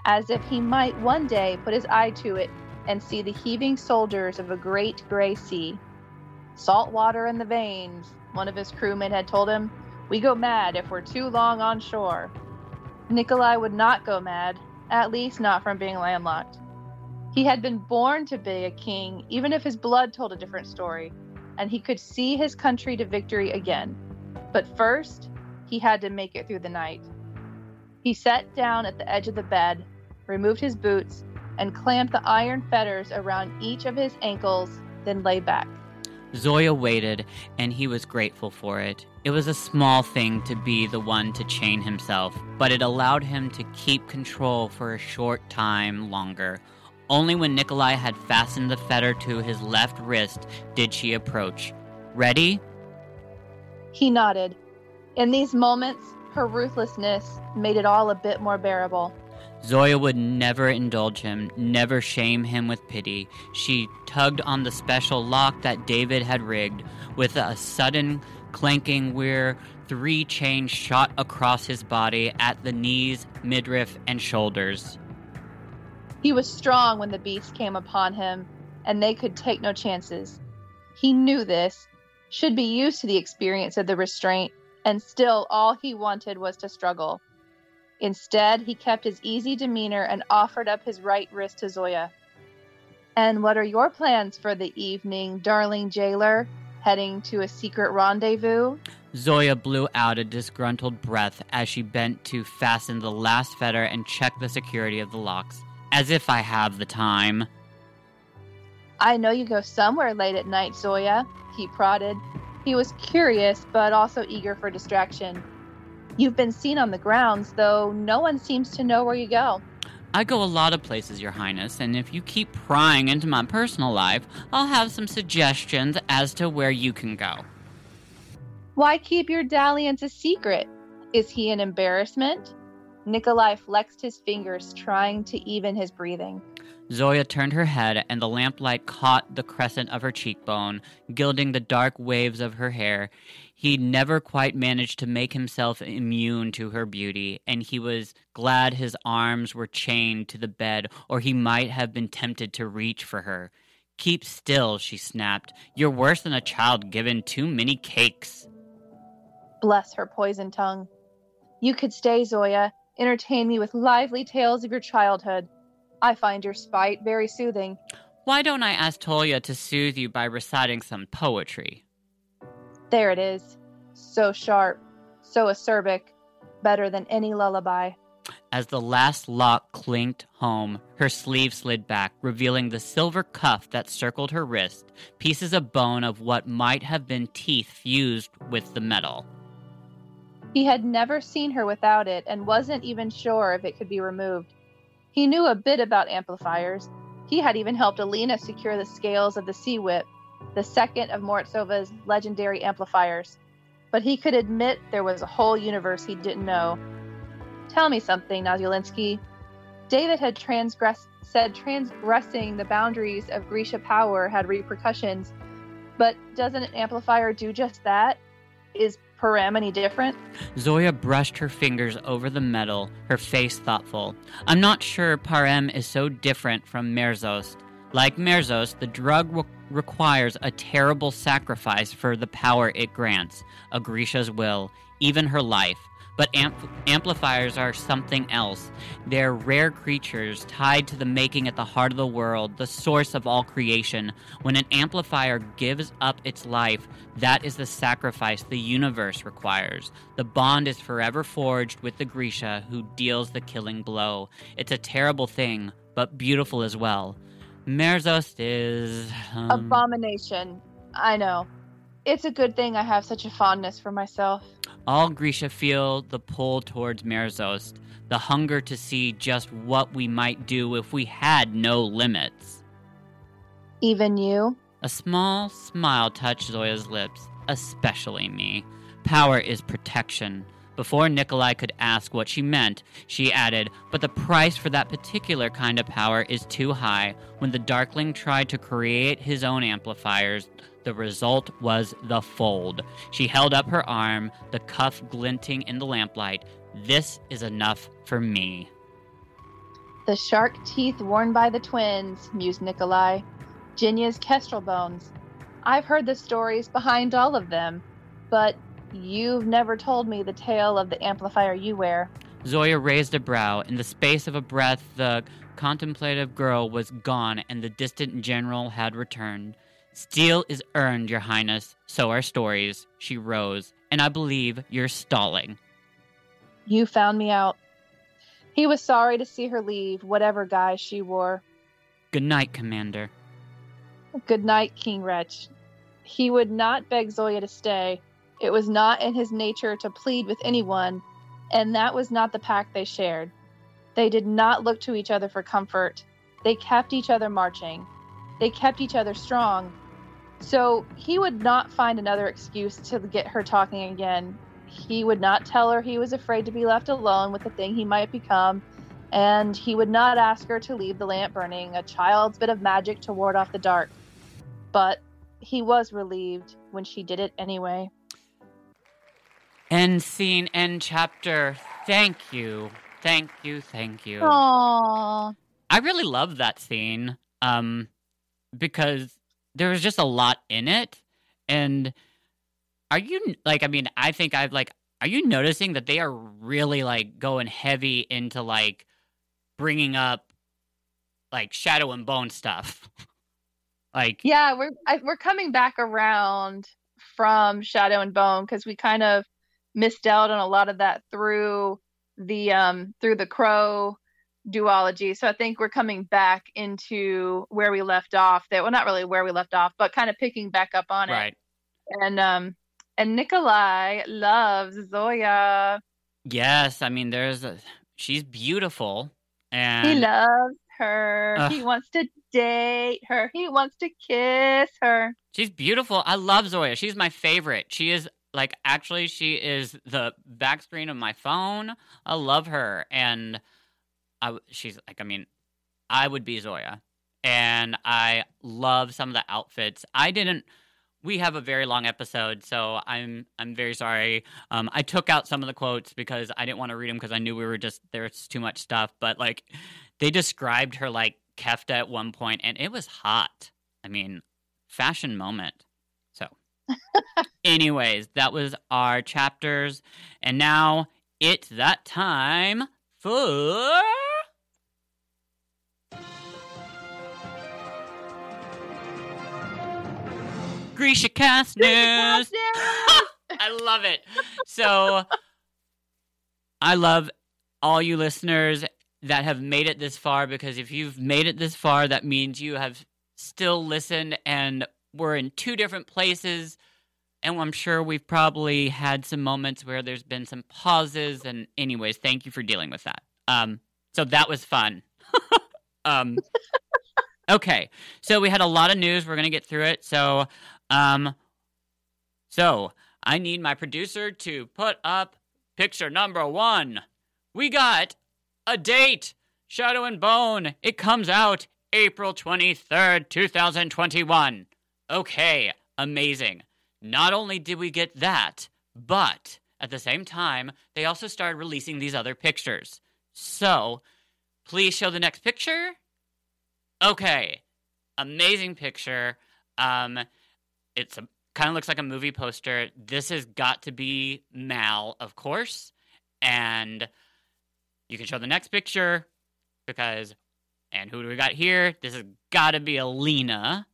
as if he might one day put his eye to it and see the heaving soldiers of a great gray sea. Salt water in the veins, one of his crewmen had told him. We go mad if we're too long on shore. Nikolai would not go mad, at least not from being landlocked. He had been born to be a king, even if his blood told a different story, and he could see his country to victory again. But first, he had to make it through the night. He sat down at the edge of the bed, removed his boots, and clamped the iron fetters around each of his ankles, then lay back. Zoya waited, and he was grateful for it. It was a small thing to be the one to chain himself, but it allowed him to keep control for a short time longer. Only when Nikolai had fastened the fetter to his left wrist did she approach. Ready? He nodded. In these moments, her ruthlessness made it all a bit more bearable. Zoya would never indulge him, never shame him with pity. She tugged on the special lock that David had rigged. With a sudden clanking whir, three chains shot across his body at the knees, midriff, and shoulders. He was strong when the beast came upon him, and they could take no chances. He knew this, should be used to the experience of the restraint, and still all he wanted was to struggle. Instead, he kept his easy demeanor and offered up his right wrist to Zoya. And what are your plans for the evening, darling jailer? Heading to a secret rendezvous? Zoya blew out a disgruntled breath as she bent to fasten the last fetter and check the security of the locks. As if I have the time. I know you go somewhere late at night, Zoya, he prodded. He was curious, but also eager for distraction. You've been seen on the grounds, though no one seems to know where you go. I go a lot of places, Your Highness, and if you keep prying into my personal life, I'll have some suggestions as to where you can go. Why keep your dalliance a secret? Is he an embarrassment? Nikolai flexed his fingers, trying to even his breathing. Zoya turned her head, and the lamplight caught the crescent of her cheekbone, gilding the dark waves of her hair. He never quite managed to make himself immune to her beauty, and he was glad his arms were chained to the bed, or he might have been tempted to reach for her. Keep still, she snapped. You're worse than a child given too many cakes. Bless her poison tongue. You could stay, Zoya. Entertain me with lively tales of your childhood. I find your spite very soothing. Why don't I ask Tolya to soothe you by reciting some poetry? There it is. So sharp, so acerbic, better than any lullaby. As the last lock clinked home, her sleeve slid back, revealing the silver cuff that circled her wrist, pieces of bone of what might have been teeth fused with the metal. He had never seen her without it and wasn't even sure if it could be removed. He knew a bit about amplifiers. He had even helped Alina secure the scales of the Sea Whip, the second of Morozova's legendary amplifiers. But he could admit there was a whole universe he didn't know. Tell me something, Nazyalensky. David had transgressed, said transgressing the boundaries of Grisha power had repercussions, but doesn't an amplifier do just that? Is Parem any different? Zoya brushed her fingers over the metal, her face thoughtful. I'm not sure Parem is so different from Merzost. Like Merzost, the drug re- requires a terrible sacrifice for the power it grants, a Grisha's will, even her life. But ampl- amplifiers are something else. They're rare creatures tied to the making at the heart of the world, the source of all creation. When an amplifier gives up its life, that is the sacrifice the universe requires. The bond is forever forged with the Grisha who deals the killing blow. It's a terrible thing, but beautiful as well. Merzost is. Um, Abomination. I know. It's a good thing I have such a fondness for myself. All Grisha feel the pull towards Merzost, the hunger to see just what we might do if we had no limits. Even you? A small smile touched Zoya's lips, especially me. Power is protection. Before Nikolai could ask what she meant, she added, But the price for that particular kind of power is too high. When the Darkling tried to create his own amplifiers, the result was the fold. She held up her arm, the cuff glinting in the lamplight. This is enough for me. The shark teeth worn by the twins, mused Nikolai. Genya's kestrel bones. I've heard the stories behind all of them, but you've never told me the tale of the amplifier you wear. Zoya raised a brow. In the space of a breath, the contemplative girl was gone and the distant general had returned. Steel is earned, Your Highness. So are stories. She rose, and I believe you're stalling. You found me out. He was sorry to see her leave, whatever guise she wore. Good night, Commander. Good night, King Wretch. He would not beg Zoya to stay. It was not in his nature to plead with anyone, and that was not the pact they shared. They did not look to each other for comfort. They kept each other marching. They kept each other strong. So he would not find another excuse to get her talking again. He would not tell her he was afraid to be left alone with the thing he might become, and he would not ask her to leave the lamp burning, a child's bit of magic to ward off the dark. But he was relieved when she did it anyway. End scene, end chapter. Thank you. Thank you, thank you. Aww. I really love that scene. Um because there was just a lot in it and are you like i mean i think i've like are you noticing that they are really like going heavy into like bringing up like shadow and bone stuff? like Yeah, we're I, we're coming back around from Shadow and Bone because we kind of missed out on a lot of that through the um through the Crow duology. So I think we're coming back into where we left off. That well, not really where we left off, but kind of picking back up on it. right. And um and Nikolai loves Zoya. Yes, I mean there's a she's beautiful and He loves her. Ugh. He wants to date her. He wants to kiss her. She's beautiful. I love Zoya. She's my favorite. She is like actually she is the back screen of my phone. I love her and I she's like I mean I would be Zoya. And I love some of the outfits. I didn't we have a very long episode, so I'm I'm very sorry. Um, I took out some of the quotes because I didn't want to read them because I knew we were just there's too much stuff. But like, they described her like kefta at one point, and it was hot. I mean, fashion moment. Anyways, that was our chapters, and now it's that time for. Grisha Cast News. I love it. So I love all you listeners that have made it this far because if you've made it this far, that means you have still listened and we're in two different places. And I'm sure we've probably had some moments where there's been some pauses. And, anyways, thank you for dealing with that. Um, so that was fun. um, okay, so we had a lot of news. We're gonna get through it. So, um, so I need my producer to put up picture number one. We got a date. Shadow and Bone. It comes out April 23rd, 2021. Okay, amazing. Not only did we get that, but at the same time, they also started releasing these other pictures. So, please show the next picture. Okay, amazing picture. Um, it's a kind of looks like a movie poster. This has got to be Mal, of course, and you can show the next picture because, and who do we got here? This has got to be Alina.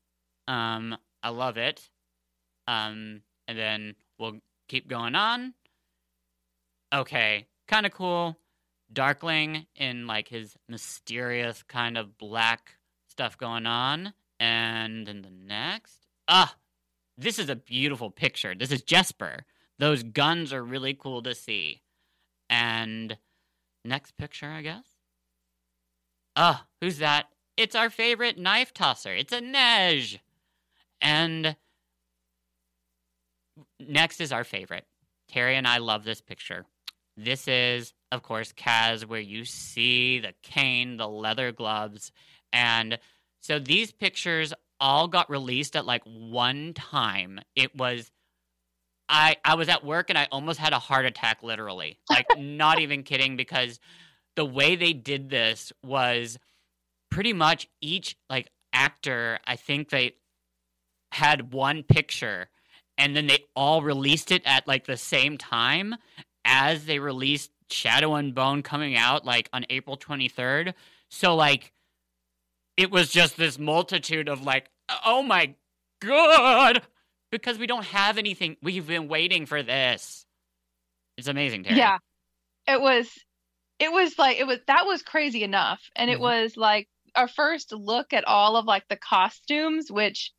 Um, I love it. Um, and then we'll keep going on. Okay, kind of cool. Darkling in like his mysterious kind of black stuff going on. And then the next. Ah, this is a beautiful picture. This is Jesper. Those guns are really cool to see. And next picture, I guess. Ah, who's that? It's our favorite knife tosser. It's Inej. And next is our favorite. Terry and I love this picture. This is, of course, Kaz, where you see the cane, the leather gloves. And so these pictures all got released at like one time. It was I I was at work and I almost had a heart attack literally. Like not even kidding because the way they did this was pretty much each like actor, I think they had one picture and then they all released it at like the same time as they released Shadow and Bone coming out like on April 23rd. So like it was just this multitude of like, oh my god, because we don't have anything. We've been waiting for this. It's amazing, Terry. Yeah. It was it was like it was that was crazy enough. And it Mhm. was like our first look at all of like the costumes, which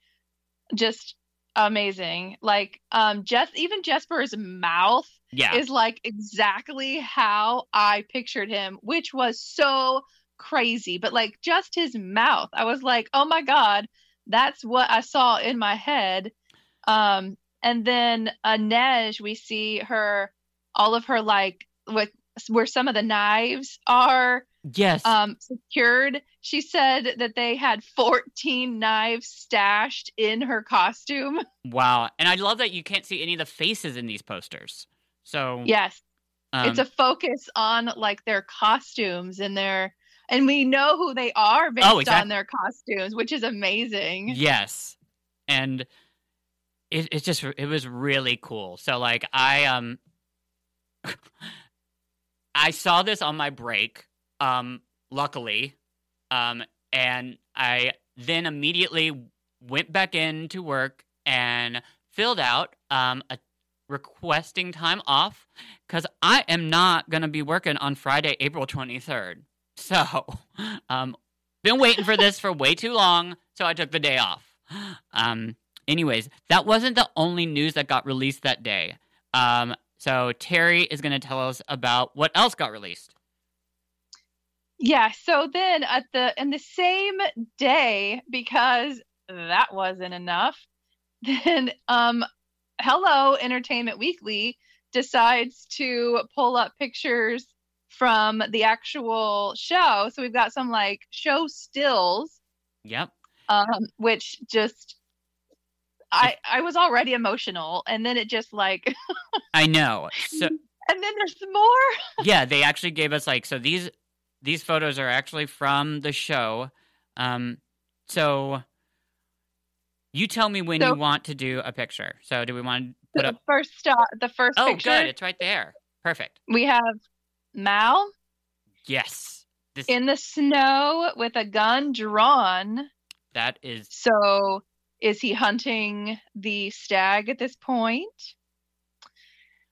just amazing. Like um just even Jesper's mouth yeah, is like exactly how I pictured him, which was so crazy. But like just his mouth, I was like, oh my God, that's what I saw in my head. Um, and then uh, Nej, we see her, all of her like, with where some of the knives are yes, um, secured. She said that they had 14 knives stashed in her costume. wow. And I love that you can't see any of the faces in these posters. So Yes. um, it's a focus on like their costumes and their and we know who they are based Oh, exact- on their costumes which is amazing Yes, and it it just it was really cool. So like I um I saw this on my break, um, luckily, um, and I then immediately went back in to work and filled out um, a requesting time off because I am not going to be working on Friday, April 23rd. So, um, been waiting for this for way too long, so I took the day off. Um, anyways, that wasn't the only news that got released that day. Um, so Terry is going to tell us about what else got released. Yeah. So then at the in the same day, because that wasn't enough, then um Hello Entertainment Weekly decides to pull up pictures from the actual show. So we've got some like show stills. Yep. Um, which just I I was already emotional and then it just like I know. So and then there's more. yeah, they actually gave us like so these these photos are actually from the show. Um so you tell me when So- you want to do a picture. So do we want to put the up first stop the first Oh, picture good. It's right there. Perfect. we have Mal Yes. This in the snow with a gun drawn. that is So is he hunting the stag at this point?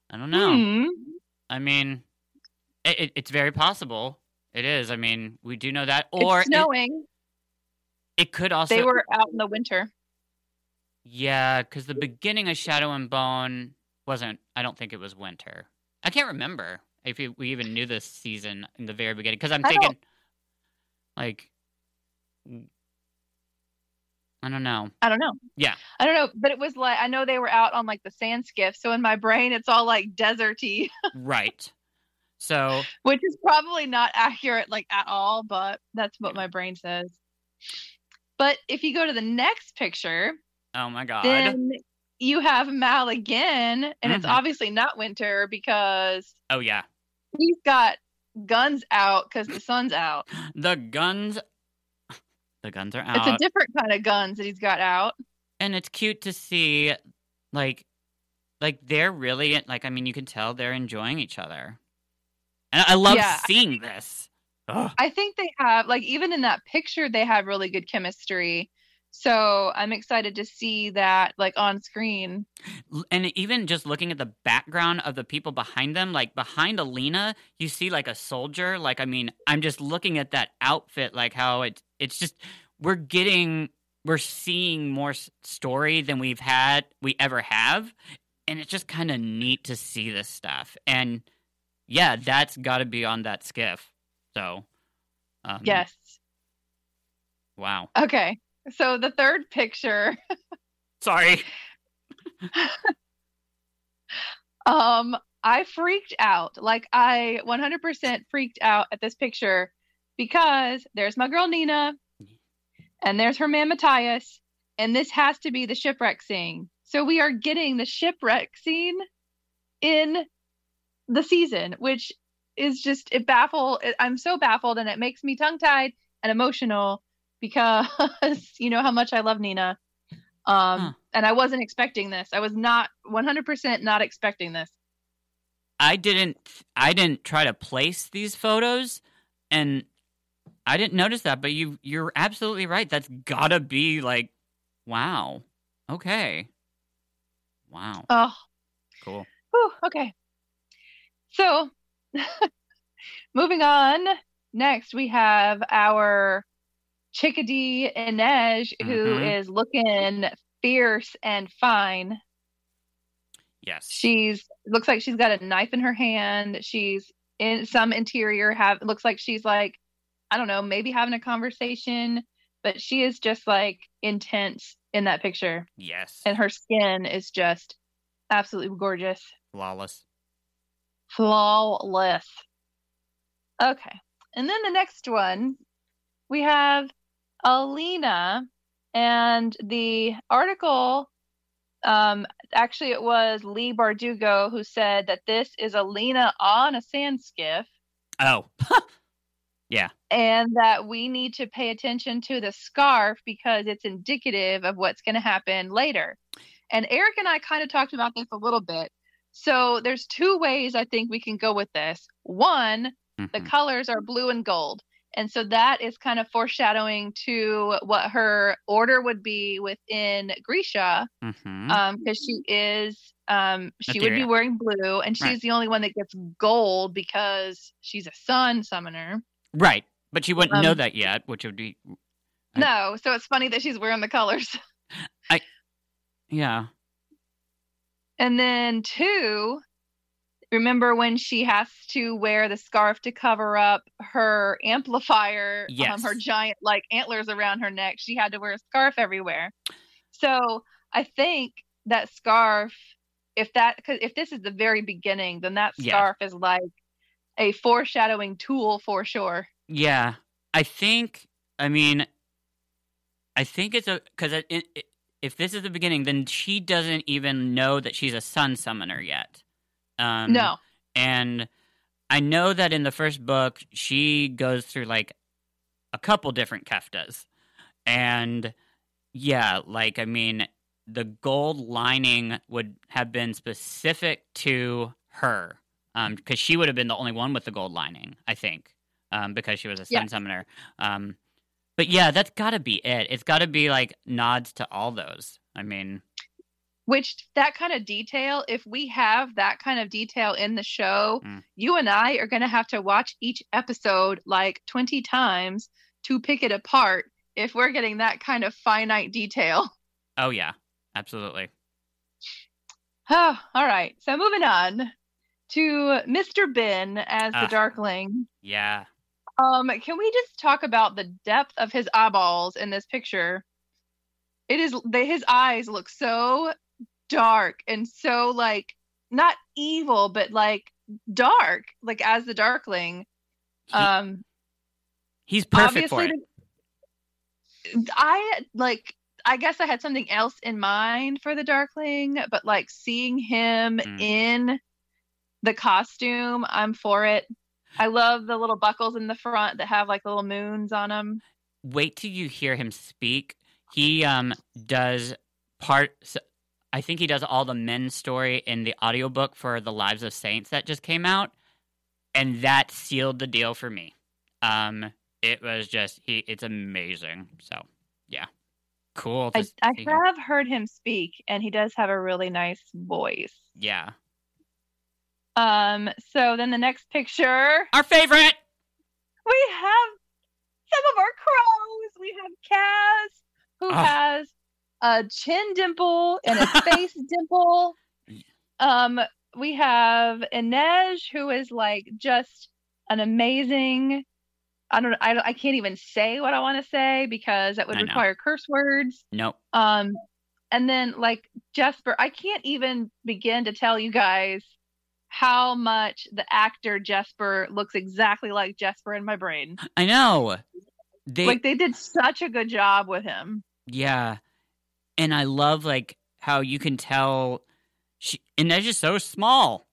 I don't know. Hmm. I mean, it, it, it's very possible. It is. I mean, we do know that. Or it's snowing. it could also. they were out in the winter. Yeah, because the beginning of Shadow and Bone wasn't. I don't think it was winter. I can't remember if we even knew this season in the very beginning. Because I'm I thinking, like, I don't know. I don't know. Yeah. I don't know, but it was like I know they were out on like the sand skiff, so in my brain it's all like deserty, right. So which is probably not accurate like at all, but that's what my brain says. But if you go to the next picture, oh my god. then you have Mal again, and it's Mhm. obviously not winter because oh yeah. he's got guns out because the sun's out. The guns. The guns are out. It's a different kind of guns that he's got out. and it's cute to see like like they're really like i mean you can tell they're enjoying each other and i love Yeah. seeing this Ugh. I think they have like even in that picture they have really good chemistry. So I'm excited to see that like on screen. And even just looking at the background of the people behind them like behind alina you see like a soldier like i mean i'm just looking at that outfit like how it it's just we're getting we're seeing more story than we've had we ever have and it's just kind of neat to see this stuff and yeah that's got to be on that skiff so um, Yes. wow Okay. So the third picture, sorry um I freaked out. Like I 100% freaked out at this picture because there's my girl Nina and there's her man Matthias and this has to be the shipwreck scene. So we are getting the shipwreck scene in the season, which is just it baffle. I'm so baffled, and it makes me tongue tied and emotional because you know how much I love Nina. Um, Huh. and I wasn't expecting this. I was not 100% not expecting this. I didn't I didn't try to place these photos and I didn't notice that, but you you're absolutely right. That's gotta be like wow. Okay. Wow. Oh, Cool. whew, okay. So, moving on. Next, we have our chickadee Inej, who Mhm. is looking fierce and fine. Yes. She's looks like she's got a knife in her hand. She's in some interior have looks like she's like I don't know, maybe having a conversation, but she is just like intense in that picture yes. and her skin is just absolutely gorgeous. Flawless. Flawless. Okay. And then the next one, we have Alina, and the article, um, actually, it was Leigh Bardugo who said that this is Alina on a sand skiff, Oh. Yeah. And that we need to pay attention to the scarf because it's indicative of what's going to happen later. And Eric and I kind of talked about this a little bit. So there's two ways I think we can go with this. One, the Mhm. colors are blue and gold. And so that is kind of foreshadowing to what her order would be within Grisha, Mhm. um, because she is, um, she would be wearing blue, and she's Right. the only one that gets gold because she's a sun summoner. right, but she wouldn't know um, that yet, which would be I- No, so it's funny that she's wearing the colors. I yeah. And then two, remember when she has to wear the scarf to cover up her amplifier, um, her giant like antlers around her neck. She had to wear a scarf everywhere. So I think that scarf, if that, cause if this is the very beginning, then that Yeah. scarf is like a foreshadowing tool for sure. Yeah, I think. I mean, I think it's a because it, it, if this is the beginning, then she doesn't even know that she's a sun summoner yet. Um, no, and I know that in the first book she goes through like a couple different keftas, and yeah, like I mean, the gold lining would have been specific to her, um, because she would have been the only one with the gold lining, I think, um, because she was a sun Yeah. summoner. Um, but yeah, that's got to be it. It's got to be like nods to all those. I mean, which that kind of detail, if we have that kind of detail in the show, Mm. you and I are going to have to watch each episode like 20 times to pick it apart if we're getting that kind of finite detail. oh yeah, absolutely. Oh, all right. So moving on to Mr. Bin as the Ah. Darkling. Yeah. Um, can we just talk about the depth of his eyeballs in this picture? It is they, his eyes look so dark and so like not evil, but like dark, like as the Darkling. He- Um, he's perfect for it. I like. I guess I had something else in mind for the Darkling, but like seeing him Mm. in the costume, I'm for it. I love the little buckles in the front that have like little moons on them. wait till you hear him speak. He um does part I think he does all the men's story in the audiobook for The Lives of Saints that just came out and that sealed the deal for me. Um it was just he it's amazing. So, yeah. Cool. I, I have heard him speak, and he does have a really nice voice. Yeah. Um. So then the next picture, Our favorite. we have some of our crows. We have Kaz, who Ah. has a chin dimple and a face dimple. Um, we have Inej, who is like just an amazing. I don't. I don't. I can't even say what I want to say because that would I know. require curse words. Nope. Um, and then like Jesper, I can't even begin to tell you guys how much the actor Jesper looks exactly like Jesper in my brain. I know. They like they did such a good job with him. Yeah. And I love like how you can tell she and Inej is so small,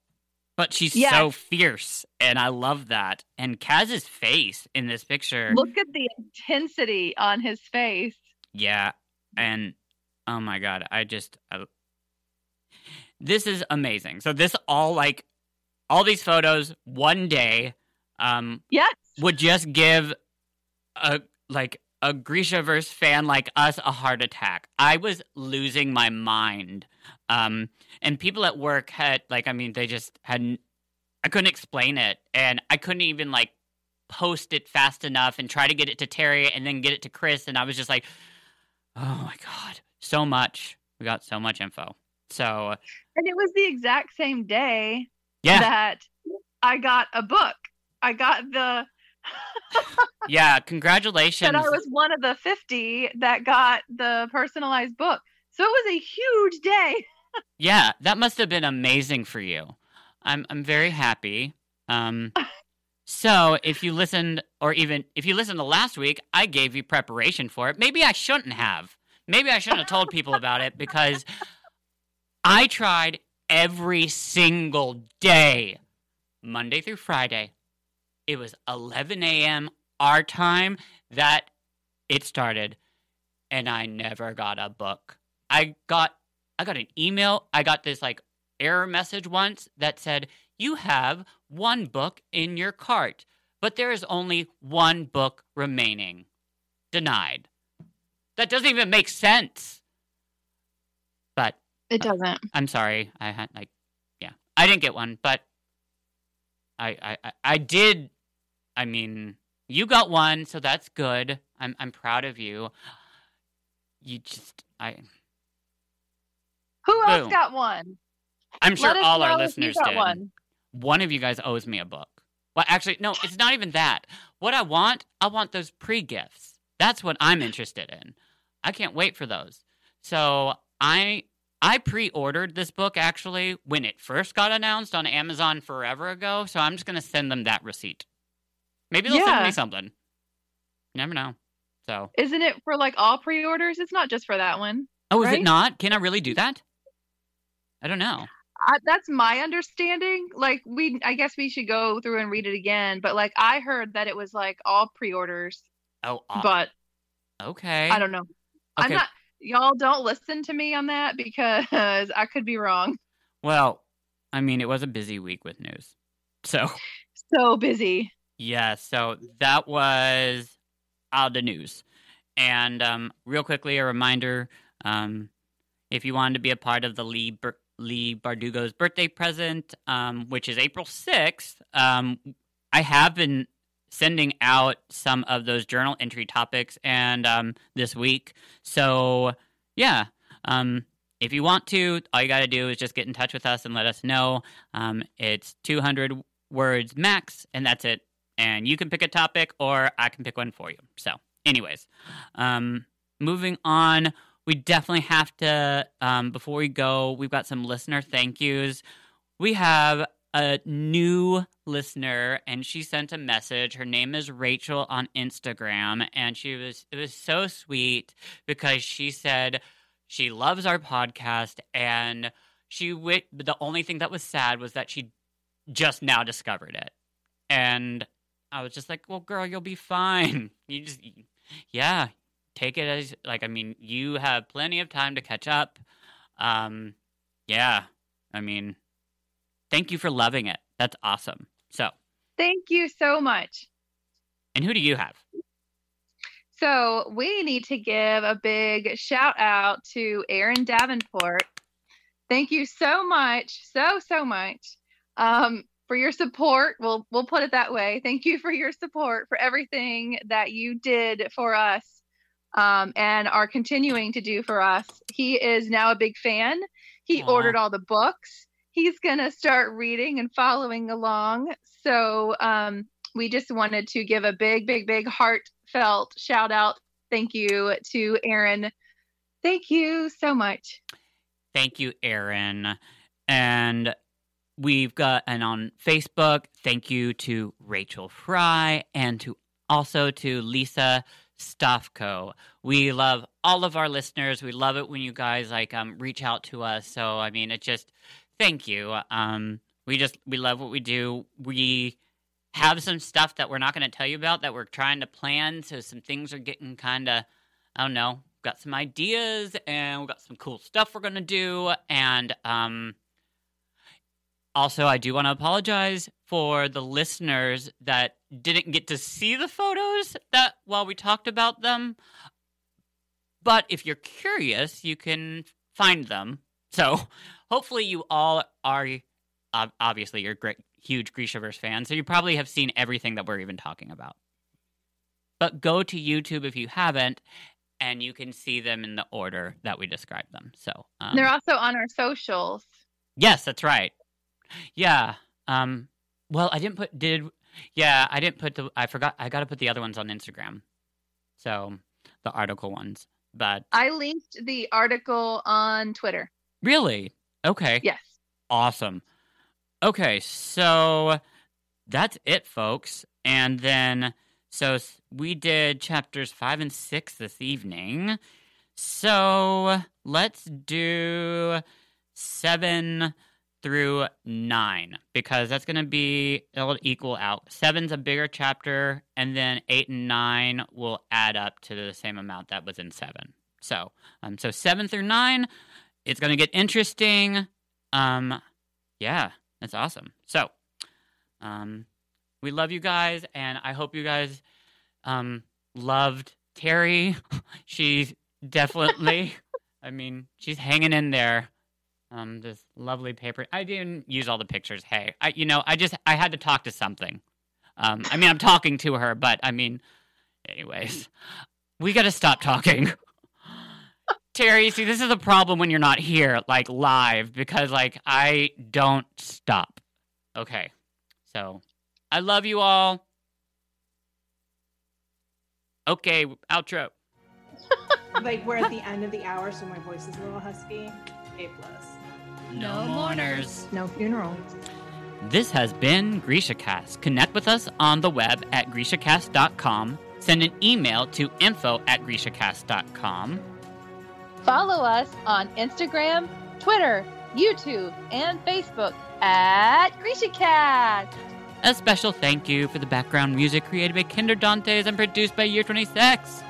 but she's Yes. so fierce. And I love that. And Kaz's face in this picture. Look at the intensity on his face. Yeah. And oh my god, I just I, This is amazing. So this all like all these photos one day um Yes. would just give a like a Grishaverse fan like us a heart attack. I was losing my mind. Um and people at work had like I mean they just hadn't I couldn't explain it and I couldn't even like post it fast enough and try to get it to Terry and then get it to Chris and I was just like oh my god, so much. We got so much info. So, And it was the exact same day yeah. that I got a book. I got the yeah, congratulations. And I was one of the 50 that got the personalized book. So it was a huge day. Yeah, that must have been amazing for you. I'm I'm very happy. Um so if you listened or even if you listened to last week, I gave you preparation for it. Maybe I shouldn't have. Maybe I shouldn't have told people about it because I tried every single day, Monday through Friday. It was 11 a.m. our time that it started, and I never got a book. I got I got an email. I got this like error message once that said, You have one book in your cart, but there is only one book remaining. Denied. That doesn't even make sense. But It doesn't. I'm sorry. I had like, yeah, I didn't get one, but I, I, I- did. I mean, you got one, so that's good. I'm, I'm proud of you. You just, I, Who else Boom. got one? I'm sure all our know if you listeners did. one. One of you guys owes me a book. Well, actually, no, it's not even that. What I want, I want those pre gifts. That's what I'm interested in. I can't wait for those. So I I pre-ordered this book actually when it first got announced on Amazon forever ago. So I'm just gonna send them that receipt. Maybe they'll send me something. You never know. So Isn't it for like all pre-orders? It's not just for that one. oh, is it not? Can I really do that? I don't know. I, that's my understanding. Like we, I guess we should go through and read it again. But like I heard that it was like all pre-orders, Oh, but okay. I don't know. I'm not. Y'all don't listen to me on that because I could be wrong. Well, I mean, it was a busy week with news. So, So busy. yeah, so that was all the news. And um, real quickly, a reminder um, if you wanted to be a part of the Leigh, Ber- Leigh Bardugo's birthday present, um, which is April 6th, um, I have been sending out some of those journal entry topics and um, this week. So, yeah. Um, if you want to, all you got to do is just get in touch with us and let us know. Um, it's 200 words max, and that's it. And you can pick a topic, or I can pick one for you. So, anyways, um, moving on, we definitely have to, um, before we go, we've got some listener thank yous. We have a new listener and she sent a message. Her name is rachel on instagram and she was it was so sweet because she said she loves our podcast and she wi- the only thing that was sad was that she just now discovered it. And i was just like well girl you'll be fine. You just yeah take it as like i mean you have plenty of time to catch up. Um yeah i mean thank you for loving it that's awesome so Thank you so much. and who do you have So we need to give a big shout out to Aaron Davenport. Thank you so much, so so much, um, for your support. We'll we'll put it that way. Thank you for your support for everything that you did for us, um, and are continuing to do for us. He is now a big fan. He Aw. ordered all the books. He's gonna start reading and following along. So um, we just wanted to give a big, big, big heartfelt shout out. Thank you to Aaron. Thank you so much. Thank you, Aaron. And we've got, and on Facebook, thank you to Rachel Fry and to also to Lisa Stofko. We love all of our listeners. We love it when you guys like um reach out to us. So I mean, it just thank you. Um, we just we love what we do. We have some stuff that we're not going to tell you about that we're trying to plan. So some things are getting kind of, I don't know, got some ideas and we've got some cool stuff we're going to do. And um, also, I do want to apologize for the listeners that didn't get to see the photos that while we talked about them. But if you're curious, you can find them. So hopefully, you all are. Obviously, you're great, huge Grishaverse fans, so you probably have seen everything that we're even talking about. But go to YouTube if you haven't, and you can see them in the order that we described them. So um, They're also on our socials. Yes, that's right. Yeah. Um. Well, I didn't put did. Yeah, I didn't put the. I forgot. I got to put the other ones on Instagram. So the article ones. But I linked the article on Twitter. Really, okay, Yes. awesome. Okay, so that's it, folks. And then so we did chapters five and six this evening. So let's do seven through nine because that's going to be it'll equal out. Seven's a bigger chapter, and then eight and nine will add up to the same amount that was in seven. So, um, so seven through nine, it's going to get interesting. Um, yeah, that's awesome. So, um, we love you guys, and I hope you guys um loved Terry. she's definitely, I mean, she's hanging in there. Um, this lovely paper. I didn't use all the pictures. Hey, I, you know, I just I had to talk to something. Um, I mean, I'm talking to her, but I mean, anyways, we got to stop talking. Terry, see, this is a problem when you're not here, like live, because like I don't stop. Okay, so I love you all. Okay, outro. like we're at the end of the hour, so my voice is a little husky. A plus. No, mourners. No funeral. This has been GrishaCast. Connect with us on the web at GrishaCast.com. Send an email to info at GrishaCast.com. Follow us on Instagram, Twitter, YouTube, and Facebook at GrishaCast. A special thank you for the background music created by Kinder Dantes and produced by Year 26.